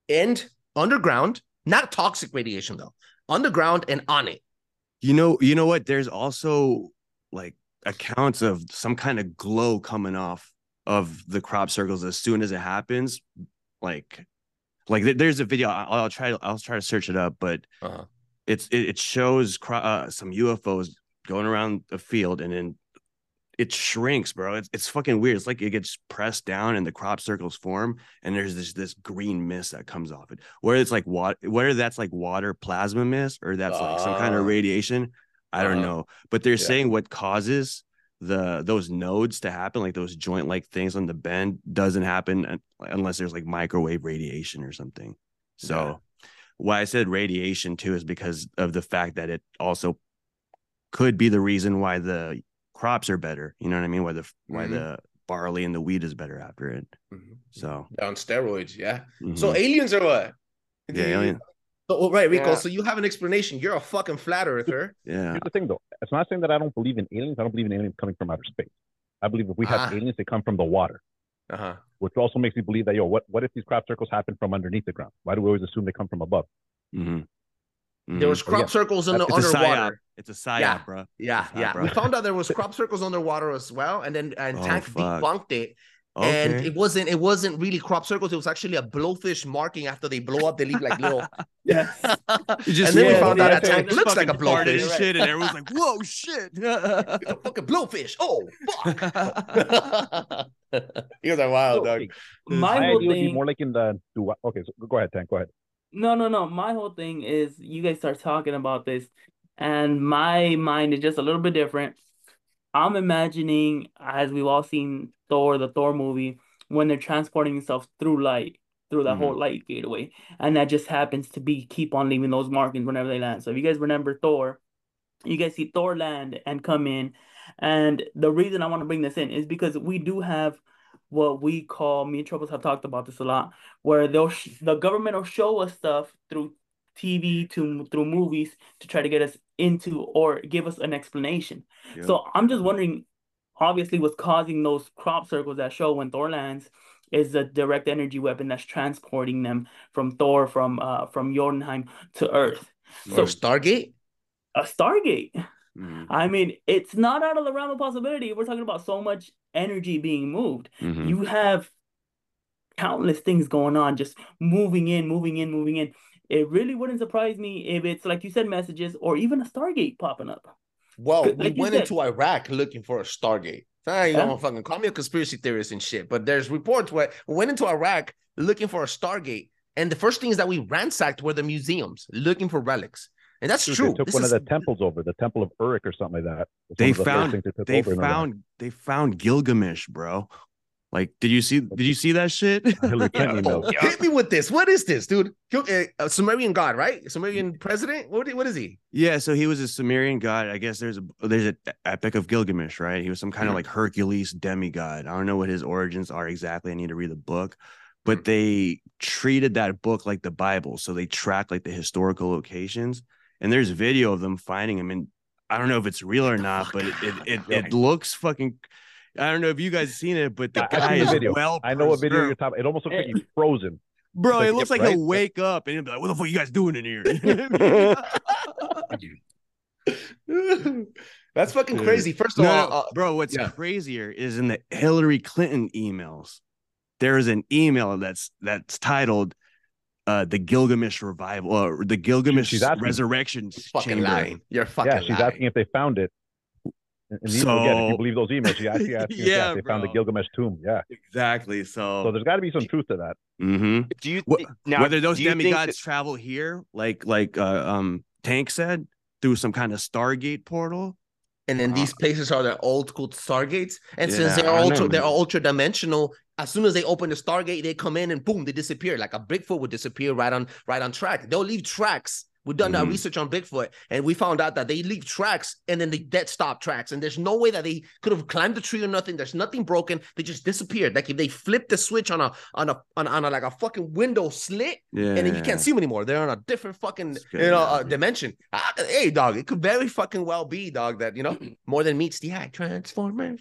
And underground, not toxic radiation though. Underground and on it. You know, you know what? There's also like accounts of some kind of glow coming off of the crop circles as soon as it happens. Like, like there's a video. I'll, I'll try. I'll try to search it up, but uh-huh. it's it, it shows uh, some UFOs going around a field, and then it shrinks, bro. It's it's fucking weird. It's like it gets pressed down and the crop circles form, and there's this this green mist that comes off it. Whether it's like what whether that's like water plasma mist or that's uh, like some kind of ah. radiation, I don't uh, know. But they're yeah. saying what causes the those nodes to happen, like those joint like things on the bend, doesn't happen unless there's like microwave radiation or something. So yeah. why I said radiation too is because of the fact that it also could be the reason why the crops are better. You know what I mean? Why the mm-hmm. why the barley and the wheat is better after it. Mm-hmm. So on steroids, yeah. Mm-hmm. So aliens are what? Yeah, alien. So, well, right, Rico. Yeah. So you have an explanation. You're a fucking flat earther. Yeah. Here's the thing, though. It's not saying that I don't believe in aliens. I don't believe in aliens coming from outer space. I believe if we have uh-huh. aliens, they come from the water. Uh-huh. Which also makes me believe that yo, what what if these crop circles happen from underneath the ground? Why do we always assume they come from above? Mm-hmm. Mm-hmm. There was crop circles in the underwater. it's a psyop, yeah. bro. Yeah, yeah. Bro. We found out there was <laughs> crop circles underwater as well, and then and oh, Tank fuck. debunked it. Okay. And it wasn't it wasn't really crop circles. It was actually a blowfish marking after they blow up. They leave like little. <laughs> yeah. <laughs> Just, and then yeah, we found out that tank looks like a blowfish. And shit, and everyone's like, "Whoa, shit! <laughs> it's a fucking blowfish! Oh fuck!" you guys are wild, dog. My whole thing more like in the. Okay, so go ahead, Tank. Go ahead. No, no, no. My whole thing is you guys start talking about this, and my mind is just a little bit different. I'm imagining, as we've all seen Thor, the Thor movie, when they're transporting themselves through light, through that mm-hmm. whole light gateway, and that just happens to be keep on leaving those markings whenever they land. So if you guys remember Thor, you guys see Thor land and come in, and the reason I want to bring this in is because we do have what we call me and Trebles have talked about this a lot, where they'll sh- the government will show us stuff through TV to through movies to try to get us into or give us an explanation. Yep. So I'm just wondering, obviously, what's causing those crop circles that show when Thor lands is the direct energy weapon that's transporting them from Thor from uh from Jotunheim to Earth. So Stargate. A Stargate. Mm-hmm. I mean, it's not out of the realm of possibility. We're talking about so much energy being moved. Mm-hmm. You have countless things going on, just moving in, moving in, moving in. It really wouldn't surprise me if it's like you said, messages or even a Stargate popping up. Well, we like went said, into Iraq looking for a Stargate. I you don't fucking call me a conspiracy theorist and shit, but there's reports where we went into Iraq looking for a Stargate, and the first things that we ransacked were the museums looking for relics. And that's true. They took this one is... of the temples over, the Temple of Uruk or something like that. They found they, they found they found Gilgamesh, bro. Like, did you see? Did you see that shit? <laughs> oh, <laughs> <laughs> hit me with this. What is this, dude? A uh, Sumerian god, right? Sumerian president. What? What is he? Yeah, so he was a Sumerian god. I guess there's a there's an epic of Gilgamesh, right? He was some kind of mm. like Hercules demigod. I don't know what his origins are exactly. I need to read the book, but mm. they treated that book like the Bible. So they track like the historical locations and there's video of them finding him and i don't know if it's real or not but it it, it, it looks fucking i don't know if you guys seen it but the guy is video. well i know what video you're talking it almost looks like he's frozen bro like, it looks like right? he'll wake up and he'll be like what the fuck you guys doing in here <laughs> that's fucking crazy first of no, all uh, bro what's yeah. crazier is in the hillary clinton emails there is an email that's that's titled uh the Gilgamesh revival or the Gilgamesh she's resurrection fucking chamber. lying. You're fucking yeah. She's lying. asking if they found it. And so, again, if you believe those emails, she actually asked <laughs> yeah, yeah, they bro. found the Gilgamesh tomb. Yeah, exactly. So, so there's got to be some truth to that. Mm-hmm. Do you th- now, whether those demigods that- travel here, like like uh, um Tank said, through some kind of Stargate portal? And then uh, these places are the old school Stargates, and yeah, since they're ultra, they're ultra dimensional, as soon as they open the Stargate, they come in and boom, they disappear. Like a Bigfoot would disappear right on right on track. They'll leave tracks. We've done mm-hmm. that research on Bigfoot, and we found out that they leave tracks and then they dead stop tracks. And there's no way that they could have climbed the tree or nothing. There's nothing broken. They just disappeared. Like if they flip the switch on a on a on, on a like a fucking window slit, yeah. and then you can't see them anymore. They're on a different fucking you know uh, dimension. Ah, hey, dog, it could very fucking well be, dog, that you know <clears throat> more than meets the eye. Transformers.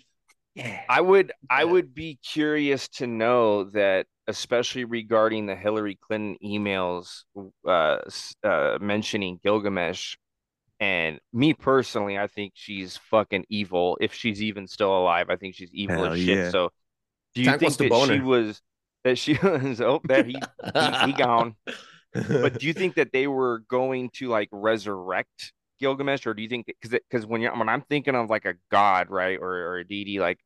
Yeah. I would I would be curious to know that especially regarding the Hillary Clinton emails uh, uh, mentioning Gilgamesh And me personally, I think she's fucking evil. If she's even still alive, I think she's evil Hell as shit. Yeah. So, do you Tank think that she was that she <laughs> was? Oh, there he he, he <laughs> gone. but do you think that they were going to like resurrect Gilgamesh, or do you think because because when you when I'm thinking of like a god, right, or or a deity, like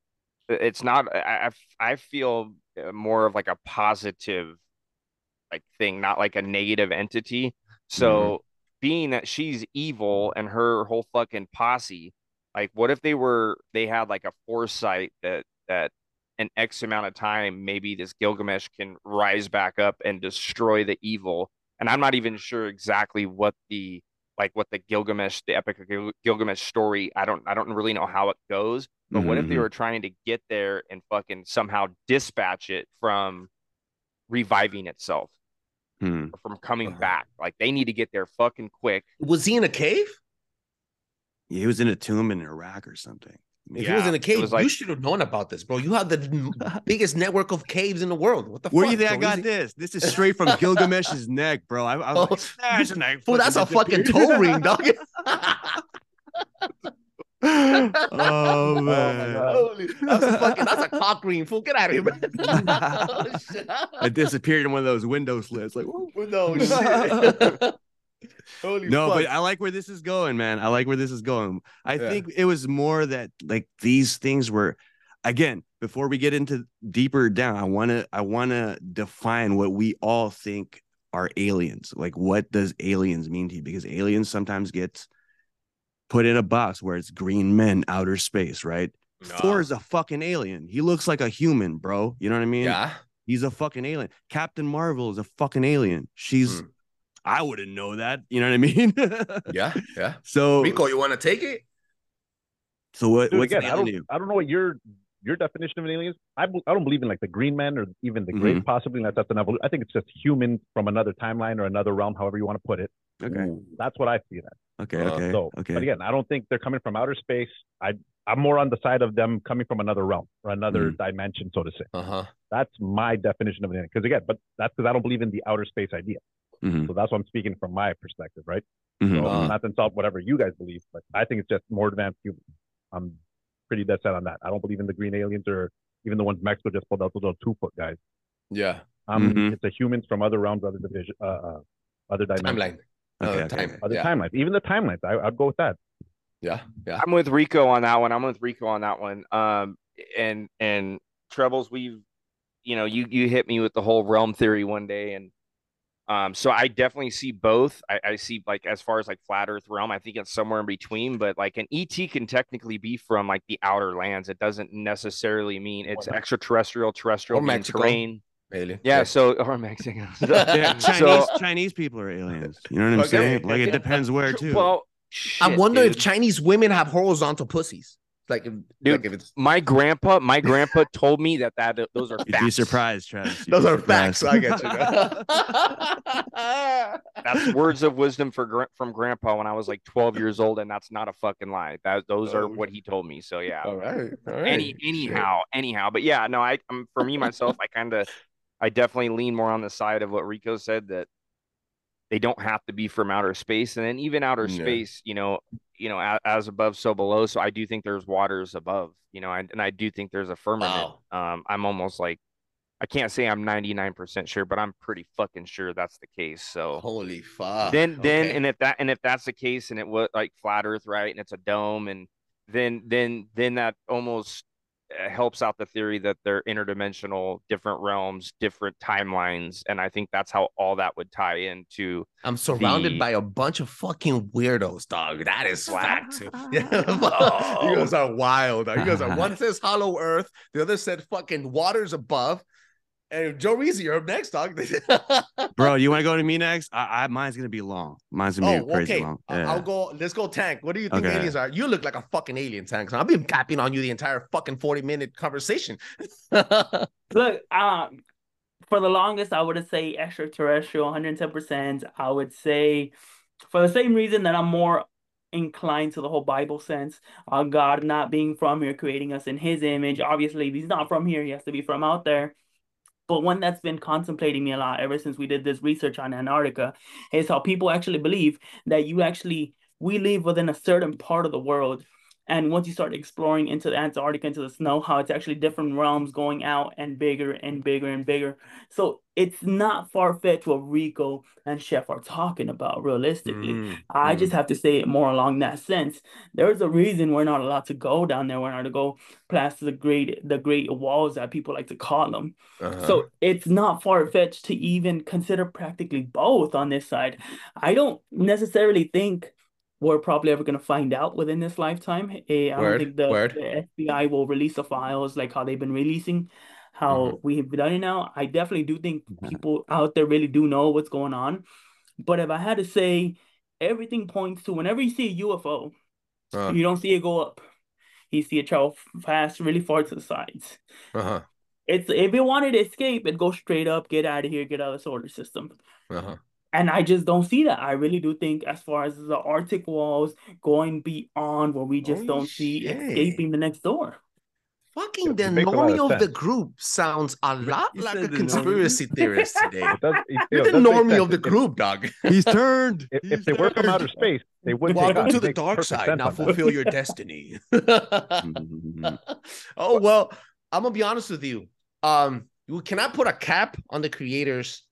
it's not. I I feel uh, more of like a positive like thing, not like a negative entity. So mm-hmm. being that she's evil and her whole fucking posse, like what if they were they had like a foresight that that an X amount of time, maybe this Gilgamesh can rise back up and destroy the evil. And I'm not even sure exactly what the like what the Gilgamesh, the epic Gilgamesh story. I don't I don't really know how it goes. But mm-hmm. what if they mm-hmm. were trying to get there and fucking somehow dispatch it from reviving itself? hmm. from coming uh-huh. back. Like they need to get there fucking quick. Was he in a cave? Yeah, he was in a tomb in Iraq or something. If yeah, he was in a cave, like, you should have known about this, bro. You have the <laughs> biggest network of caves in the world. What the Where fuck? do you think bro? I got this? This is straight from <laughs> Gilgamesh's neck, bro. I, I was oh, like, that's a Fool, that's a fucking <laughs> toe ring, dog. oh, oh man, Holy, that's a fucking that's a cock ring. Fool, get out of here, man. I disappeared in one of those window slits. Like, no shit. <laughs> Holy no, fuck. but I like where this is going, man. I like where this is going. I yeah. think it was more that like these things were again, before we get into deeper down, I want to I want to define what we all think are aliens. Like what does aliens mean to you? Because aliens sometimes get put in a box where it's green men, outer space, right? No. Thor is a fucking alien. He looks like a human, bro. You know what I mean? Yeah. He's a fucking alien. Captain Marvel is a fucking alien. She's hmm. I wouldn't know that. You know what I mean? <laughs> yeah, yeah. So Rico, you want to take it? So what? Dude, again, I don't, I don't know what your your definition of an alien is. I, I don't believe in like the green men or even the great, mm-hmm. possibly. That's that's an evolution. I think it's just human from another timeline or another realm, however you want to put it. Okay, that's what I see that. Okay, uh, okay, so, okay. But again, I don't think they're coming from outer space. I I'm more on the side of them coming from another realm or another mm. dimension, so to say. Uh-huh. That's my definition of an alien. Because again, but that's because I don't believe in the outer space idea. Mm-hmm. So that's what I'm speaking from my perspective, right? Mm-hmm. So uh-huh. not to insult whatever you guys believe, but I think it's just more advanced humans. I'm pretty dead set on that. I don't believe in the green aliens or even the ones Mexico just pulled out, those little two foot guys. Yeah. Um, mm-hmm. it's the humans from other realms, other division, uh, uh other dimensions. Timeline. Okay, uh, time. Other yeah. timelines, even the timelines. I, I'd go with that. Yeah, yeah. I'm with Rico on that one. I'm with Rico on that one. Um, and and trebles, we've, you know, you you hit me with the whole realm theory one day, and um, so I definitely see both. I, I, see like as far as like flat Earth realm, I think it's somewhere in between. But like an ET can technically be from like the outer lands. It doesn't necessarily mean it's extraterrestrial, terrestrial, or terrain. Alien. Yeah, so or Mexican. <laughs> yeah, <laughs> Chinese so, Chinese people are aliens. You know what I'm okay. saying? Like it depends where too. Well, shit, I wonder dude. if Chinese women have horizontal pussies. Like, Dude, like if it's my grandpa, my grandpa <laughs> told me that that those are. You'd be surprised, Travis. those are facts. I get you. <laughs> that's words of wisdom for from grandpa when I was like 12 years old, and that's not a fucking lie. That those oh. are what he told me. So yeah. All right. All right. Any anyhow, anyhow, but yeah, no, I um, for me myself, I kind of, I definitely lean more on the side of what Rico said that they don't have to be from outer space and then even outer yeah. space you know you know as, as, above so below so i do think there's waters above you know and, and i do think there's a firmament wow. um i'm almost like i can't say i'm 99% sure but i'm pretty fucking sure that's the case so holy fuck then then okay. and if that and if that's the case and it was like flat earth right and it's a dome and then then then that almost Uh, helps out the theory that they're interdimensional, different realms, different timelines, and I think that's how all that would tie into. I'm surrounded the... by a bunch of fucking weirdos, dog. That is fact. Yeah, <laughs> oh. <laughs> you guys oh. are wild. You guys are. One <laughs> says Hollow Earth, the other said fucking waters above. And Joreezy, you're up next, dog. <laughs> Bro, you want to go to me next? I, I mine's gonna be long. Mine's gonna be oh, crazy okay. long. Yeah. I'll go. Let's go, Tank. What do you think okay. aliens are? You look like a fucking alien, Tank. So I've been capping on you the entire fucking forty minute conversation. <laughs> look, um, for the longest, I would say extraterrestrial, one hundred ten percent. I would say, for the same reason that I'm more inclined to the whole Bible sense. Uh, God not being from here, creating us in His image. Obviously, if He's not from here, He has to be from out there. But one that's been contemplating me a lot ever since we did this research on Antarctica is how people actually believe that you actually we live within a certain part of the world and once you start exploring into the Antarctica, into the snow, how it's actually different realms going out and bigger and bigger and bigger. So it's not far fetched what Rico and Chef are talking about realistically. Mm, I mm. just have to say it more along that sense. There's a reason we're not allowed to go down there. We're not to go past the great the great walls that people like to call them. Uh-huh. So it's not far fetched to even consider practically both on this side. I don't necessarily think we're probably ever going to find out within this lifetime. Uh, I don't think the, the, FBI will release the files like how they've been releasing, how mm-hmm. we have done it now. I definitely do think mm-hmm. people out there really do know what's going on. But if I had to say, everything points to whenever you see a UFO, uh-huh. you don't see it go up. You see it travel fast, really far to the sides. Uh-huh. It's if it wanted to escape, it go straight up, get out of here, get out of the solar system. Uh-huh and I just don't see that. I really do think, as far as the Arctic walls going beyond where we just don't shit. see escaping the next door. Fucking the normie of, of the group sounds a lot you like a conspiracy theorist today. does, You're the normie of the group, dog. He's turned. If, if they were from outer space, they wouldn't. Welcome to the dark side. Now fulfill your <laughs> destiny. <laughs> oh well, I'm gonna be honest with you. Um, you cannot put a cap on the creators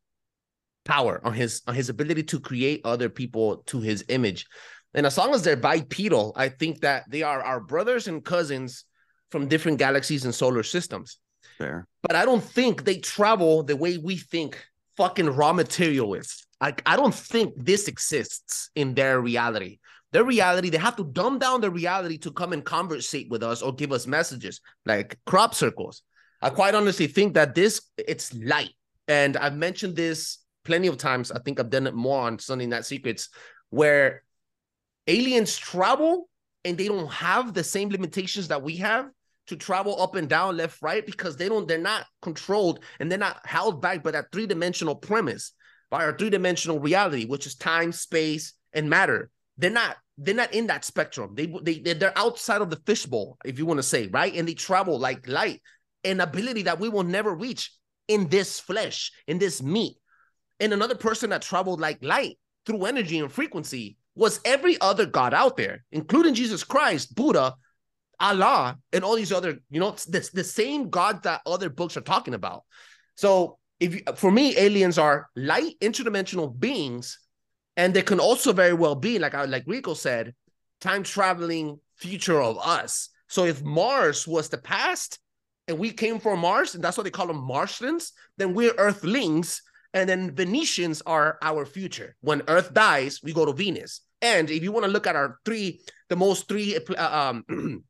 power on his on his ability to create other people to his image. And as long as they're bipedal i think that they are our brothers and cousins from different galaxies and solar systems. Fair. But i don't think they travel the way we think fucking raw material is. Like i don't think this exists in their reality. Their reality they have to dumb down their reality to come and conversate with us or give us messages like crop circles. I quite honestly think that this it's light. And i've mentioned this plenty of times. I think I've done it more on Sunday Night Secrets, where aliens travel and they don't have the same limitations that we have to travel up and down, left, right, because they don't, they're not controlled and they're not held back by that three-dimensional premise, by our three-dimensional reality, which is time, space, and matter. They're not, they're not in that spectrum. They they they're outside of the fishbowl, if you want to say, right? And they travel like light, an ability that we will never reach in this flesh, in this meat. And another person that traveled like light through energy and frequency was every other God out there, including Jesus Christ, Buddha, Allah, and all these other, you know, the, the same God that other books are talking about. So if you, for me, aliens are light interdimensional beings, and they can also very well be, like I like Rico said, time traveling future of us. So if Mars was the past and we came from Mars, and that's what they call them Martians, then we're Earthlings and then Venetians are our future. When Earth dies, we go to Venus. And if you want to look at our three, the most three uh, um, <clears throat>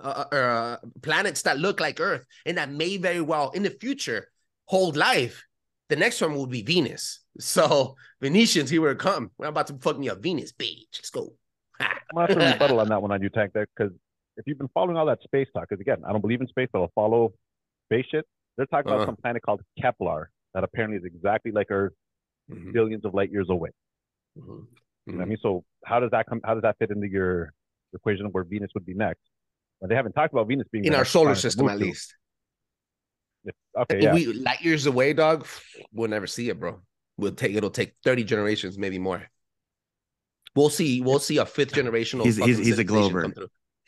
uh, uh, uh, planets that look like Earth and that may very well in the future hold life, the next one would be Venus. <laughs> So Venetians, here we come. We're about to fuck me up, Venus, bitch. Let's go. I'm not to rebuttal on that one on you, Tank, there, because if you've been following all that space talk, because again, I don't believe in space, but I'll follow space shit. They're talking about uh-huh. some planet called Kepler that apparently is exactly like Earth, mm-hmm. billions of light years away. Mm-hmm. You know I mm-hmm. mean, so how does that come? How does that fit into your equation of where Venus would be next? And they haven't talked about Venus being in our solar system, at least. okay, yeah. We light years away, dog. We'll never see it, bro. We'll take it'll take thirty generations, maybe more. We'll see. We'll see a fifth generation. He's he's, he's a Glober.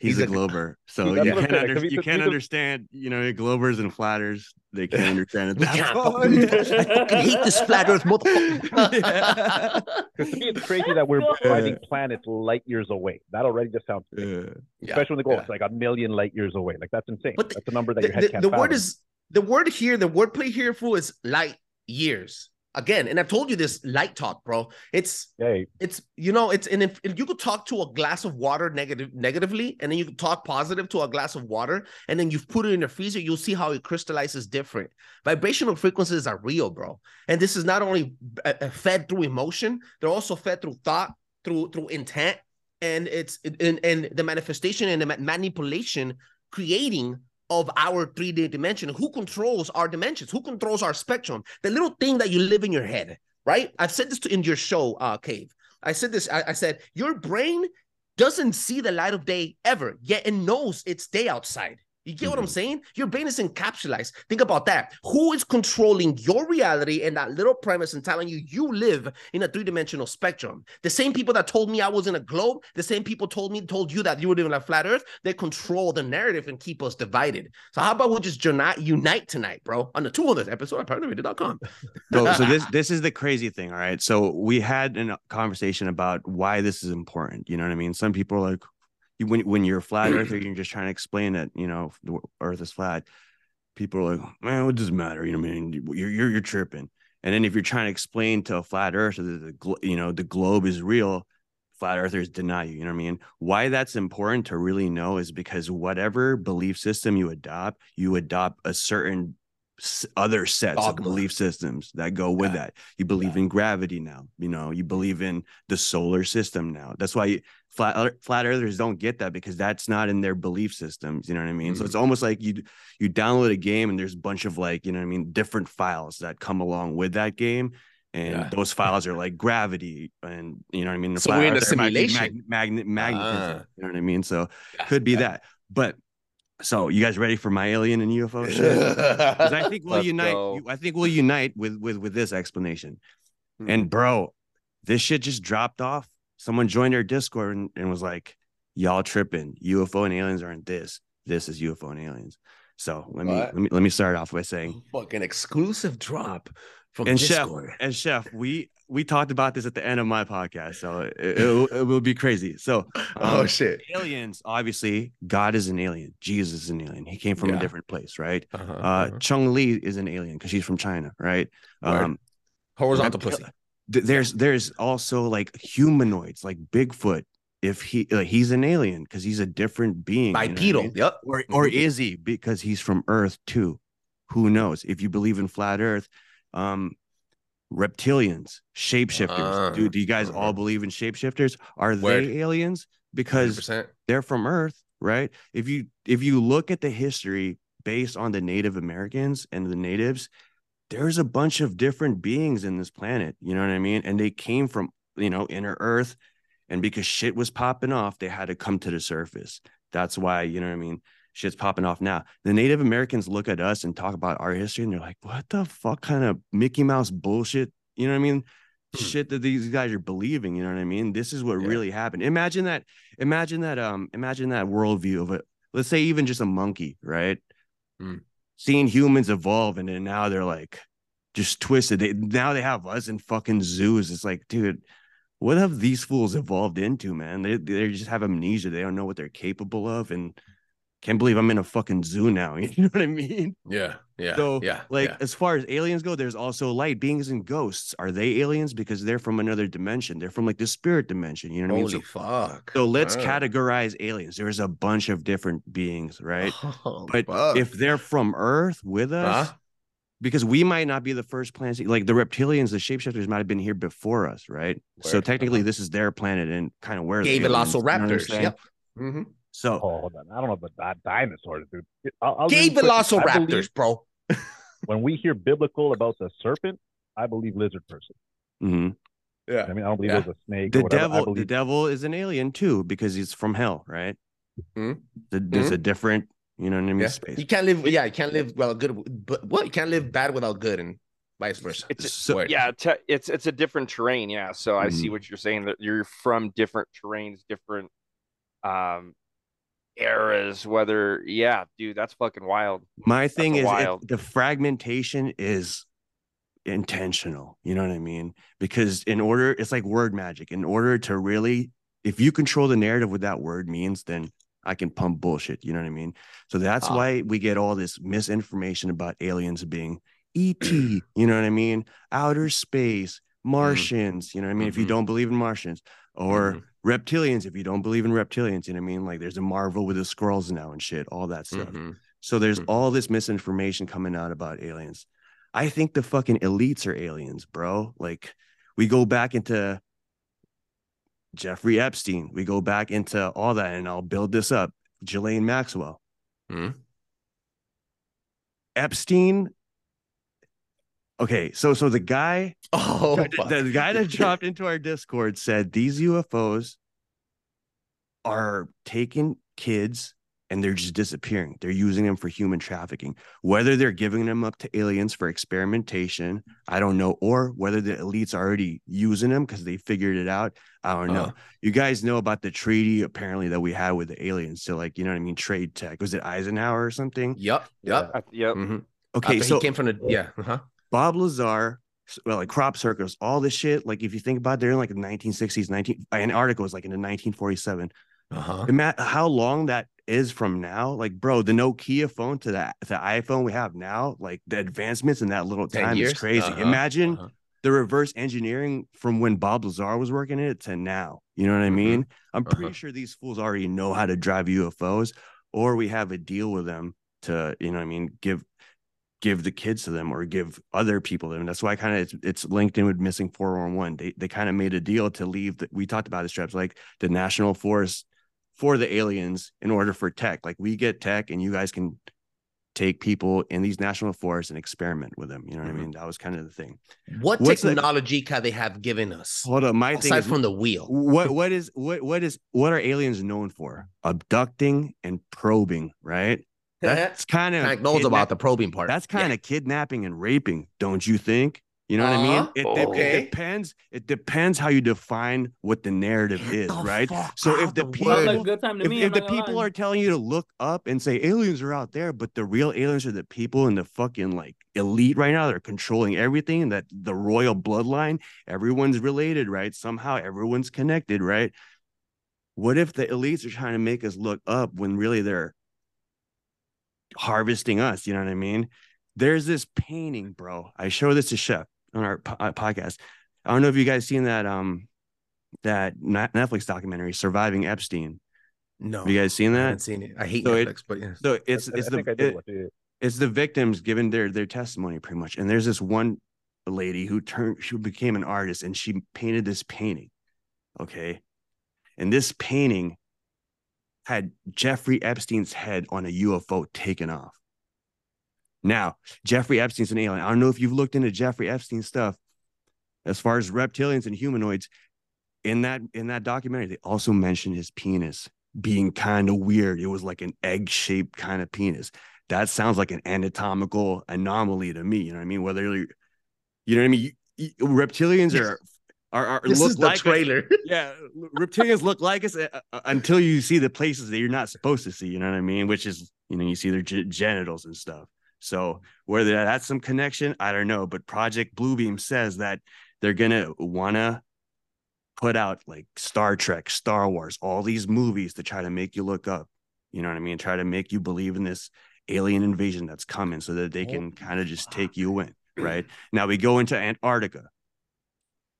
He's, He's a, a Glober, so you can't, under, you can't understand. You know, Globers and flatters. They can't understand it. That's <laughs> I hate this flat Earth motherfucker. <laughs> <laughs> Because to me, it's crazy that we're finding planets light years away. That already just sounds, yeah. especially when they go yeah. like a million light years away. Like that's insane. But that's a number that the, your head the, can't. The word is the word here. The wordplay here, for is light years again and i've told you this light talk bro. It's hey. it's you know it's and if, if, you could talk to a glass of water negative negatively and then you could talk positive to a glass of water and then you've put it in a freezer you'll see how it crystallizes different. Vibrational frequencies are real bro. And this is not only uh, uh, fed through emotion they're also fed through thought through through intent and it's and, and the manifestation and the manipulation creating of our 3D dimension. Who controls our dimensions? Who controls our spectrum? The little thing that you live in your head, right? I've said this to, in your show, uh, K4V3. I said this, I, I said, your brain doesn't see the light of day ever, yet it knows it's day outside. You get mm-hmm. what I'm mm-hmm. saying? Your brain is encapsulated. Think about that. Who is controlling your reality and that little premise and telling you you live in a three dimensional spectrum? The same people that told me I was in a globe, the same people told me told you that you were living a flat Earth. They control the narrative and keep us divided. So how about we just unite tonight, bro, on the 200th episode of ParanoiRadio.com. so, so <laughs> this this is the crazy thing. All right, so we had a conversation about why this is important. You know what I mean? Some people are like, when when you're a flat earther, <clears throat> you're just trying to explain that you know the Earth is flat. People are like, man, what does it matter? You know, what I mean, you're you're, you're tripping. And then if you're trying to explain to a flat earther that the you know the globe is real, flat earthers deny you. You know what I mean? Why that's important to really know is because whatever belief system you adopt, you adopt a certain other sets Dogma. of belief systems that go with yeah. that. You believe yeah. in gravity now, you know, you believe in the solar system now. That's why flat flat earthers don't get that because that's not in their belief systems, you know what I mean? Mm-hmm. So it's mm-hmm. almost like you you download a game and there's a bunch of like, you know what I mean, different files that come along with that game and yeah. those files are like gravity and you know what I mean? The so we're in a simulation. Mag- mag- magnetism, uh, you know what I mean? So could be that. But so you guys ready for my alien and UFO <laughs> shit? Because I think we'll Let's unite. Go. I think we'll unite with with with this explanation. Hmm. And bro, this shit just dropped off. Someone joined our Discord and, and was like, "Y'all tripping? UFO and aliens aren't this. This is UFO and aliens." So let me let me let me start off by saying, "Fucking exclusive drop." From and Discord. chef and chef, we we talked about this at the end of my podcast, so it, it, it will be crazy. So, <laughs> um, oh shit, aliens. Obviously, God is an alien. Jesus is an alien. He came from yeah. a different place, right? Uh-huh, uh, uh-huh. Chong Li is an alien because she's from China, right? Um, horizontal pussy. There's there's also like humanoids, like Bigfoot. If he like, he's an alien because he's a different being, bipedal, you know yep. Or or mm-hmm. is he because he's from Earth too? Who knows? If you believe in flat Earth, um, reptilians, shapeshifters. Uh, do, do you guys all believe in shapeshifters? Are word. they aliens? Because 100%. they're from Earth, right? If you if you look at the history based on the Native Americans and the natives, there's a bunch of different beings in this planet. You know what I mean? And they came from you know inner Earth, and because shit was popping off, they had to come to the surface. That's why you know what I mean shit's popping off now. The Native Americans look at us and talk about our history, and they're like, "What the fuck kind of Mickey Mouse bullshit?" You know what I mean? Hmm. Shit that these guys are believing. You know what I mean? This is what yeah. really happened. Imagine that. Imagine that. Um. Imagine that worldview of it. Let's say even just a monkey, right? Hmm. Seeing humans evolve, and then now they're like just twisted. They now they have us in fucking zoos. It's like, dude. What have these fools evolved into, man? They they just have amnesia. They don't know what they're capable of, and can't believe I'm in a fucking zoo now. <laughs> You know what I mean? Yeah. Yeah. So, yeah. Like, yeah. as far as aliens go, there's also light beings and ghosts. Are they aliens? Because they're from another dimension. They're from like the spirit dimension. You know what Holy I mean? So, fuck. So let's categorize aliens. There's a bunch of different beings, right? <laughs> Oh, but fuck. if they're from Earth with us, huh? because we might not be the first planet, like the reptilians, the shapeshifters might have been here before us, right? Word. So technically, uh-huh. this is their planet and kind of where David Velociraptors. You know yep. Mm-hmm. So, oh, hold on. I don't know about that dinosaurs, dude. I'll, I'll Gay velociraptors, bro. <laughs> when we hear biblical about the serpent, I believe lizard person. Mm-hmm. Yeah, I mean, I don't believe yeah. it was a snake. The devil, believe... the devil is an alien too because he's from hell, right? Mm-hmm. The, there's mm-hmm. a different, you know what I mean? Yeah. Space. You can't live. Yeah, you can't live well good, but what you can't live bad without good, and vice versa. It's so, yeah, te- it's it's a different terrain. Yeah, so I see mm-hmm. what you're saying that you're from different terrains, different um eras whether yeah dude that's fucking wild my thing is the fragmentation is intentional you know what i mean because in order it's like word magic in order to really if you control the narrative what that word means then i can pump bullshit you know what i mean so that's ah. why we get all this misinformation about aliens being et you know what i mean outer space mm. martians mm. you know what i mean mm-hmm. if you mm-hmm. don't believe in martians or mm reptilians if you don't believe in reptilians you know what i mean? Like there's a marvel with the Skrulls now and shit all that stuff. Mm-hmm. so there's mm-hmm. all this misinformation coming out about aliens. I think the fucking elites are aliens bro. Like we go back into jeffrey epstein. We go back into all that and i'll build this up. Ghislaine maxwell. Mm-hmm. epstein Okay, so so the guy, <laughs> oh, the, the, guy that <laughs> dropped into our Discord said these UFOs are taking kids and they're just disappearing. They're using them for human trafficking. Whether they're giving them up to aliens for experimentation, I don't know, or whether the elites are already using them because they figured it out. I don't know. Uh-huh. You guys know about the treaty apparently that we had with the aliens. So, like, you know what I mean? Trade tech. Was it Eisenhower or something? Yep. Yep. Uh, yep. Mm-hmm. Okay. After so he came from the yeah. Uh-huh. Bob Lazar well, like crop circles, all this shit. Like if you think about, it, they're in like the 1960s, 19 An article was like in the 1947. Uh-huh. Imagine how long that is from now. Like, bro, the Nokia phone to that the iPhone we have now, like the advancements in that little time is crazy. Uh-huh. Imagine uh-huh. the reverse engineering from when Bob Lazar was working it to now. You know what I mm-hmm. mean? I'm pretty uh-huh. sure these fools already know how to drive UFOs, or we have a deal with them to, you know what I mean, give give the kids to them or give other people them. That's why kind of it's, it's linked in with missing 411. They they kind of made a deal to leave that we talked about the straps like the national forest for the aliens in order for tech. Like we get tech and you guys can take people in these national forests and experiment with them. You know what mm-hmm. I mean? That was kind of the thing. What What's technology the, can they have given us? Hold up, my aside thing is, from the wheel. What what is what what is what are aliens known for? Abducting and probing, right? That's kind of Hank knows about the probing part. That's kind of yeah. kidnapping and raping, don't you think? You know uh-huh. what I mean? Uh-huh. It, okay. it, depends. It depends how you define what the narrative Get is, the right? So if the people, if, if the people lie. are telling you to look up and say aliens are out there, but the real aliens are the people in the fucking like elite right now, they're controlling everything. That the royal bloodline, everyone's related, right? Somehow everyone's connected, right? What if the elites are trying to make us look up when really they're harvesting us? You know what I mean? There's this painting, bro. I show this to Chef on our po- uh, podcast. I don't know if you guys seen that um that Netflix documentary, Surviving Epstein. No, Have you guys seen that? I haven't seen it. I hate so Netflix, it, but yeah. So it's it's I, the it, it's the victims giving their their testimony pretty much. And there's this one lady who turned she became an artist and she painted this painting. Okay. And this painting had Jeffrey Epstein's head on a UFO taken off. Now, Jeffrey Epstein's an alien. I don't know if you've looked into Jeffrey Epstein stuff as far as reptilians and humanoids. In that in that documentary, they also mentioned his penis being kind of weird. It was like an egg-shaped kind of penis. That sounds like an anatomical anomaly to me. You know what I mean? Whether you know what I mean, you, you, reptilians are are, are this look is the like trailer. Us. <laughs> Yeah, reptilians look like us uh, uh, until you see the places that you're not supposed to see. You know what I mean? Which is you know you see their g- genitals and stuff. So whether that's some connection, I don't know. But Project Bluebeam says that they're gonna wanna put out like Star Trek, Star Wars, all these movies to try to make you look up. You know what I mean? Try to make you believe in this alien invasion that's coming so that they can oh, kind of just take you in. Right now, we go into Antarctica.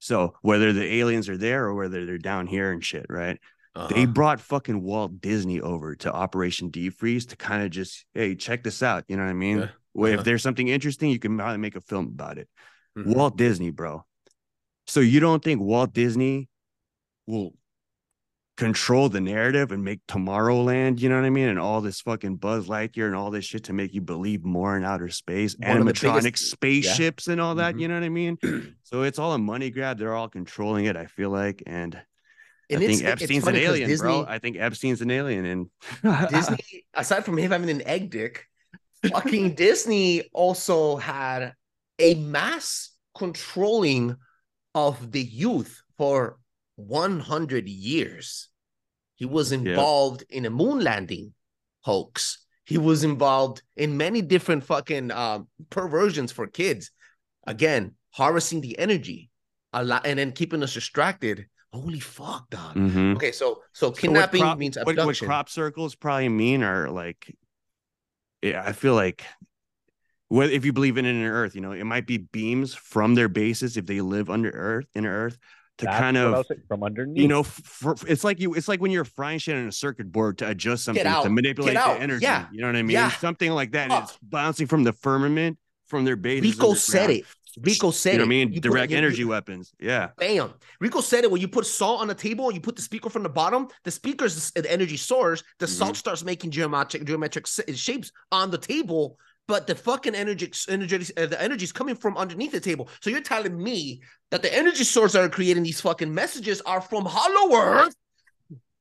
So whether the aliens are there or whether they're down here and shit, right? Uh-huh. They brought fucking Walt Disney over to Operation Deep Freeze to kind of just, hey, check this out. You know what I mean? Yeah. Uh-huh. If there's something interesting, you can probably make a film about it. Mm-hmm. Walt Disney, bro. So you don't think Walt Disney will control the narrative and make Tomorrowland, you know what I mean? And all this fucking Buzz Lightyear and all this shit to make you believe more in outer space, One animatronic biggest, spaceships yeah. and all that, mm-hmm. you know what I mean? <clears throat> so it's all a money grab. They're all controlling it, I feel like. And and I think Epstein's an alien, Disney, bro. I think Epstein's an alien. And <laughs> Disney, aside from him having an egg dick, fucking <laughs> Disney also had a mass controlling of the youth for 100 years. He was involved yeah. in a moon landing hoax. He was involved in many different fucking um, perversions for kids. Again, harvesting the energy a lot and then keeping us distracted Holy fuck, dog. Mm-hmm. Okay, so so kidnapping so crop, means abduction. What, what crop circles probably mean are like, yeah, I feel like what if you believe in an earth, you know, it might be beams from their bases if they live under earth in earth to That's kind of from underneath. You know, for, it's like you. It's like when you're frying shit on a circuit board to adjust something to manipulate the energy. Yeah. You know what I mean? Yeah. Something like that. It's bouncing from the firmament from their base. Rico said it. Rico said it, you know it. I mean, you direct put, energy you, weapons. Yeah. Bam. Rico said it when you put salt on the table and you put the speaker from the bottom, the speaker's the energy source. The mm-hmm. salt starts making geometric geometric shapes on the table, but the fucking energy energy uh, the energy is coming from underneath the table. So you're telling me that the energy source that are creating these fucking messages are from Hollow Earth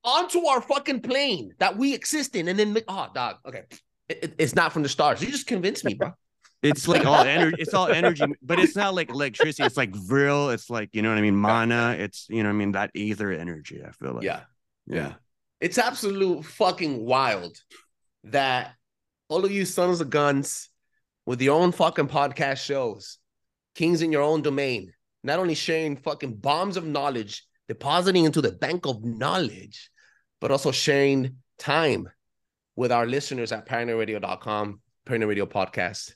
onto our fucking plane that we exist in, and then oh, dog, okay, it, it, it's not from the stars. You just convinced me, bro. It's like all energy. It's all energy, but it's not like electricity. It's like vril. It's like you know what I mean. Mana. It's you know what I mean. That ether energy. I feel like. Yeah. Yeah. It's absolute fucking wild that all of you sons of guns with your own fucking podcast shows, kings in your own domain, not only sharing fucking bombs of knowledge, depositing into the bank of knowledge, but also sharing time with our listeners at paranoiradio.com, Paranoi Radio Podcast.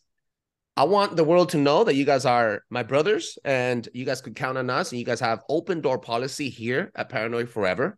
I want the world to know that you guys are my brothers and you guys could count on us and you guys have open door policy here at Paranoid Forever.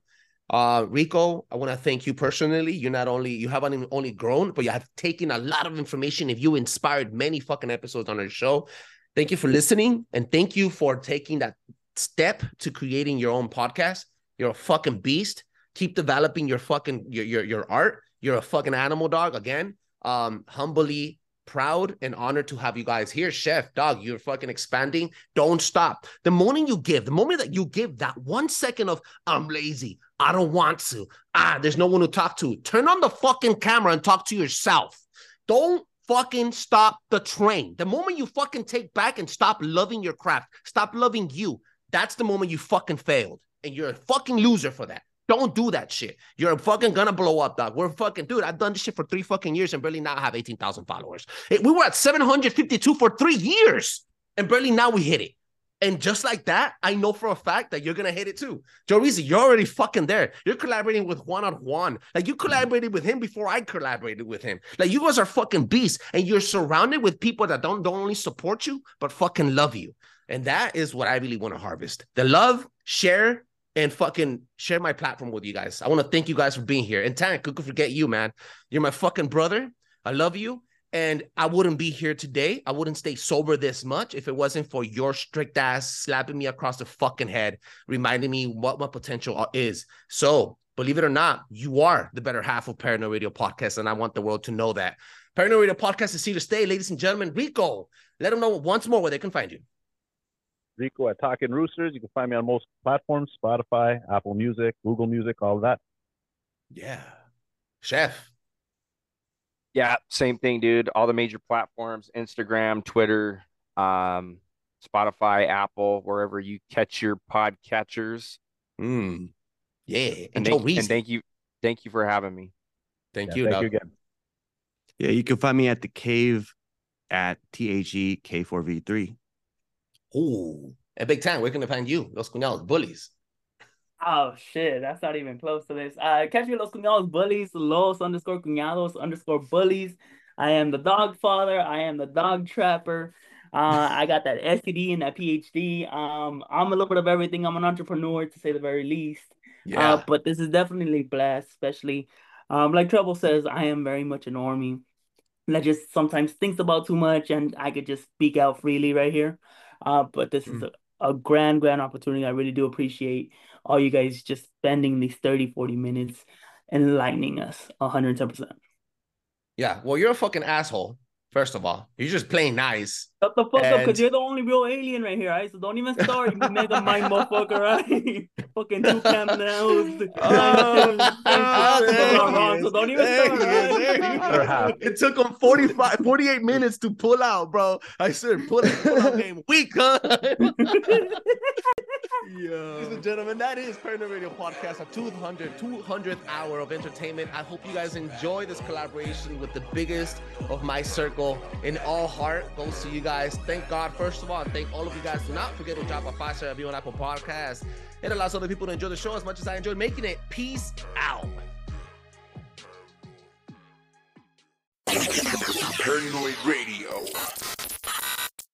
Uh, Rico, I want to thank you personally. You not only you haven't only grown, but you have taken a lot of information. If you inspired many fucking episodes on our show, thank you for listening and thank you for taking that step to creating your own podcast. You're a fucking beast. Keep developing your fucking your your, your art. You're a fucking animal dog again. Um, humbly proud and honored to have you guys here. Chef, dog, you're fucking expanding. Don't stop. The moment you give, the moment that you give that one second of, I'm lazy, I don't want to, ah, there's no one to talk to, turn on the fucking camera and talk to yourself. Don't fucking stop the train. The moment you fucking take back and stop loving your craft, stop loving you, that's the moment you fucking failed. And you're a fucking loser for that. Don't do that shit. You're fucking gonna blow up, dog. We're fucking, dude. I've done this shit for three fucking years and barely now have 18,000 followers. We were at 752 for three years and barely now we hit it. And just like that, I know for a fact that you're gonna hit it too. Joreezy, you're already fucking there. You're collaborating with Juan on Juan. Like you collaborated with him before I collaborated with him. Like you guys are fucking beasts, and you're surrounded with people that don't, don't only support you, but fucking love you. And that is what I really want to harvest. The love, share, and fucking share my platform with you guys. I want to thank you guys for being here. And Tank, who could forget you, man? You're my fucking brother. I love you. And I wouldn't be here today. I wouldn't stay sober this much if it wasn't for your strict ass slapping me across the fucking head, reminding me what my potential uh, is. So, believe it or not, you are the better half of Paranoi Radio Podcast. And I want the world to know that. Paranoi Radio Podcast is here to stay, ladies and gentlemen. Rico, let them know once more where they can find you. Rico at Talking Roosterz. You can find me on most platforms Spotify, Apple Music, Google Music, all of that. Yeah. Chef. Yeah, same thing, dude. All the major platforms Instagram, Twitter, um, Spotify, Apple, wherever you catch your podcatchers. Mm. Yeah. And, thank, and thank you. Thank you for having me. Thank yeah, you. Thank you again. Yeah, you can find me at the K4V3 at T H E K 4 V 3 Ooh, a big time. Where can they find you? Los Cuñados Bulliez. Oh shit, that's not even close to this. Uh, catch me Los Cuñados Bulliez, Los underscore Cuñados underscore Bulliez. I am the dog father. I am the dog trapper. Uh, I got that STD and that PhD. Um, I'm a little bit of everything. I'm an entrepreneur to say the very least. Yeah. Uh, but this is definitely blessed, especially um, like Trebles says, I am very much an normie that just sometimes thinks about too much, and I could just speak out freely right here. Uh, but this mm. is a, a grand, grand opportunity. I really do appreciate all you guys just spending these 30, 40 minutes enlightening us 110%. Yeah. Well, you're a fucking asshole. First of all, you're just playing nice. Shut the fuck and... up, because you're the only real alien right here, right? So don't even start, you mega mind motherfucker, right? <laughs> fucking two cam nails. Oh, so don't even start, right? It took him 45, 48 minutes to pull out, bro. I said, pull, pull out game weak, huh? <laughs> Yeah. Ladies and gentlemen, that is Paranoi Radio Podcast, a 200, 200th hour of entertainment. I hope you guys enjoy this collaboration with the biggest of my circle. In all heart goes to you guys. Thank God, first of all, and thank all of you guys. Do not forget to drop a five star review on Apple Podcast. It allows other people to enjoy the show as much as I enjoy making it. Peace out. Paranoi Radio.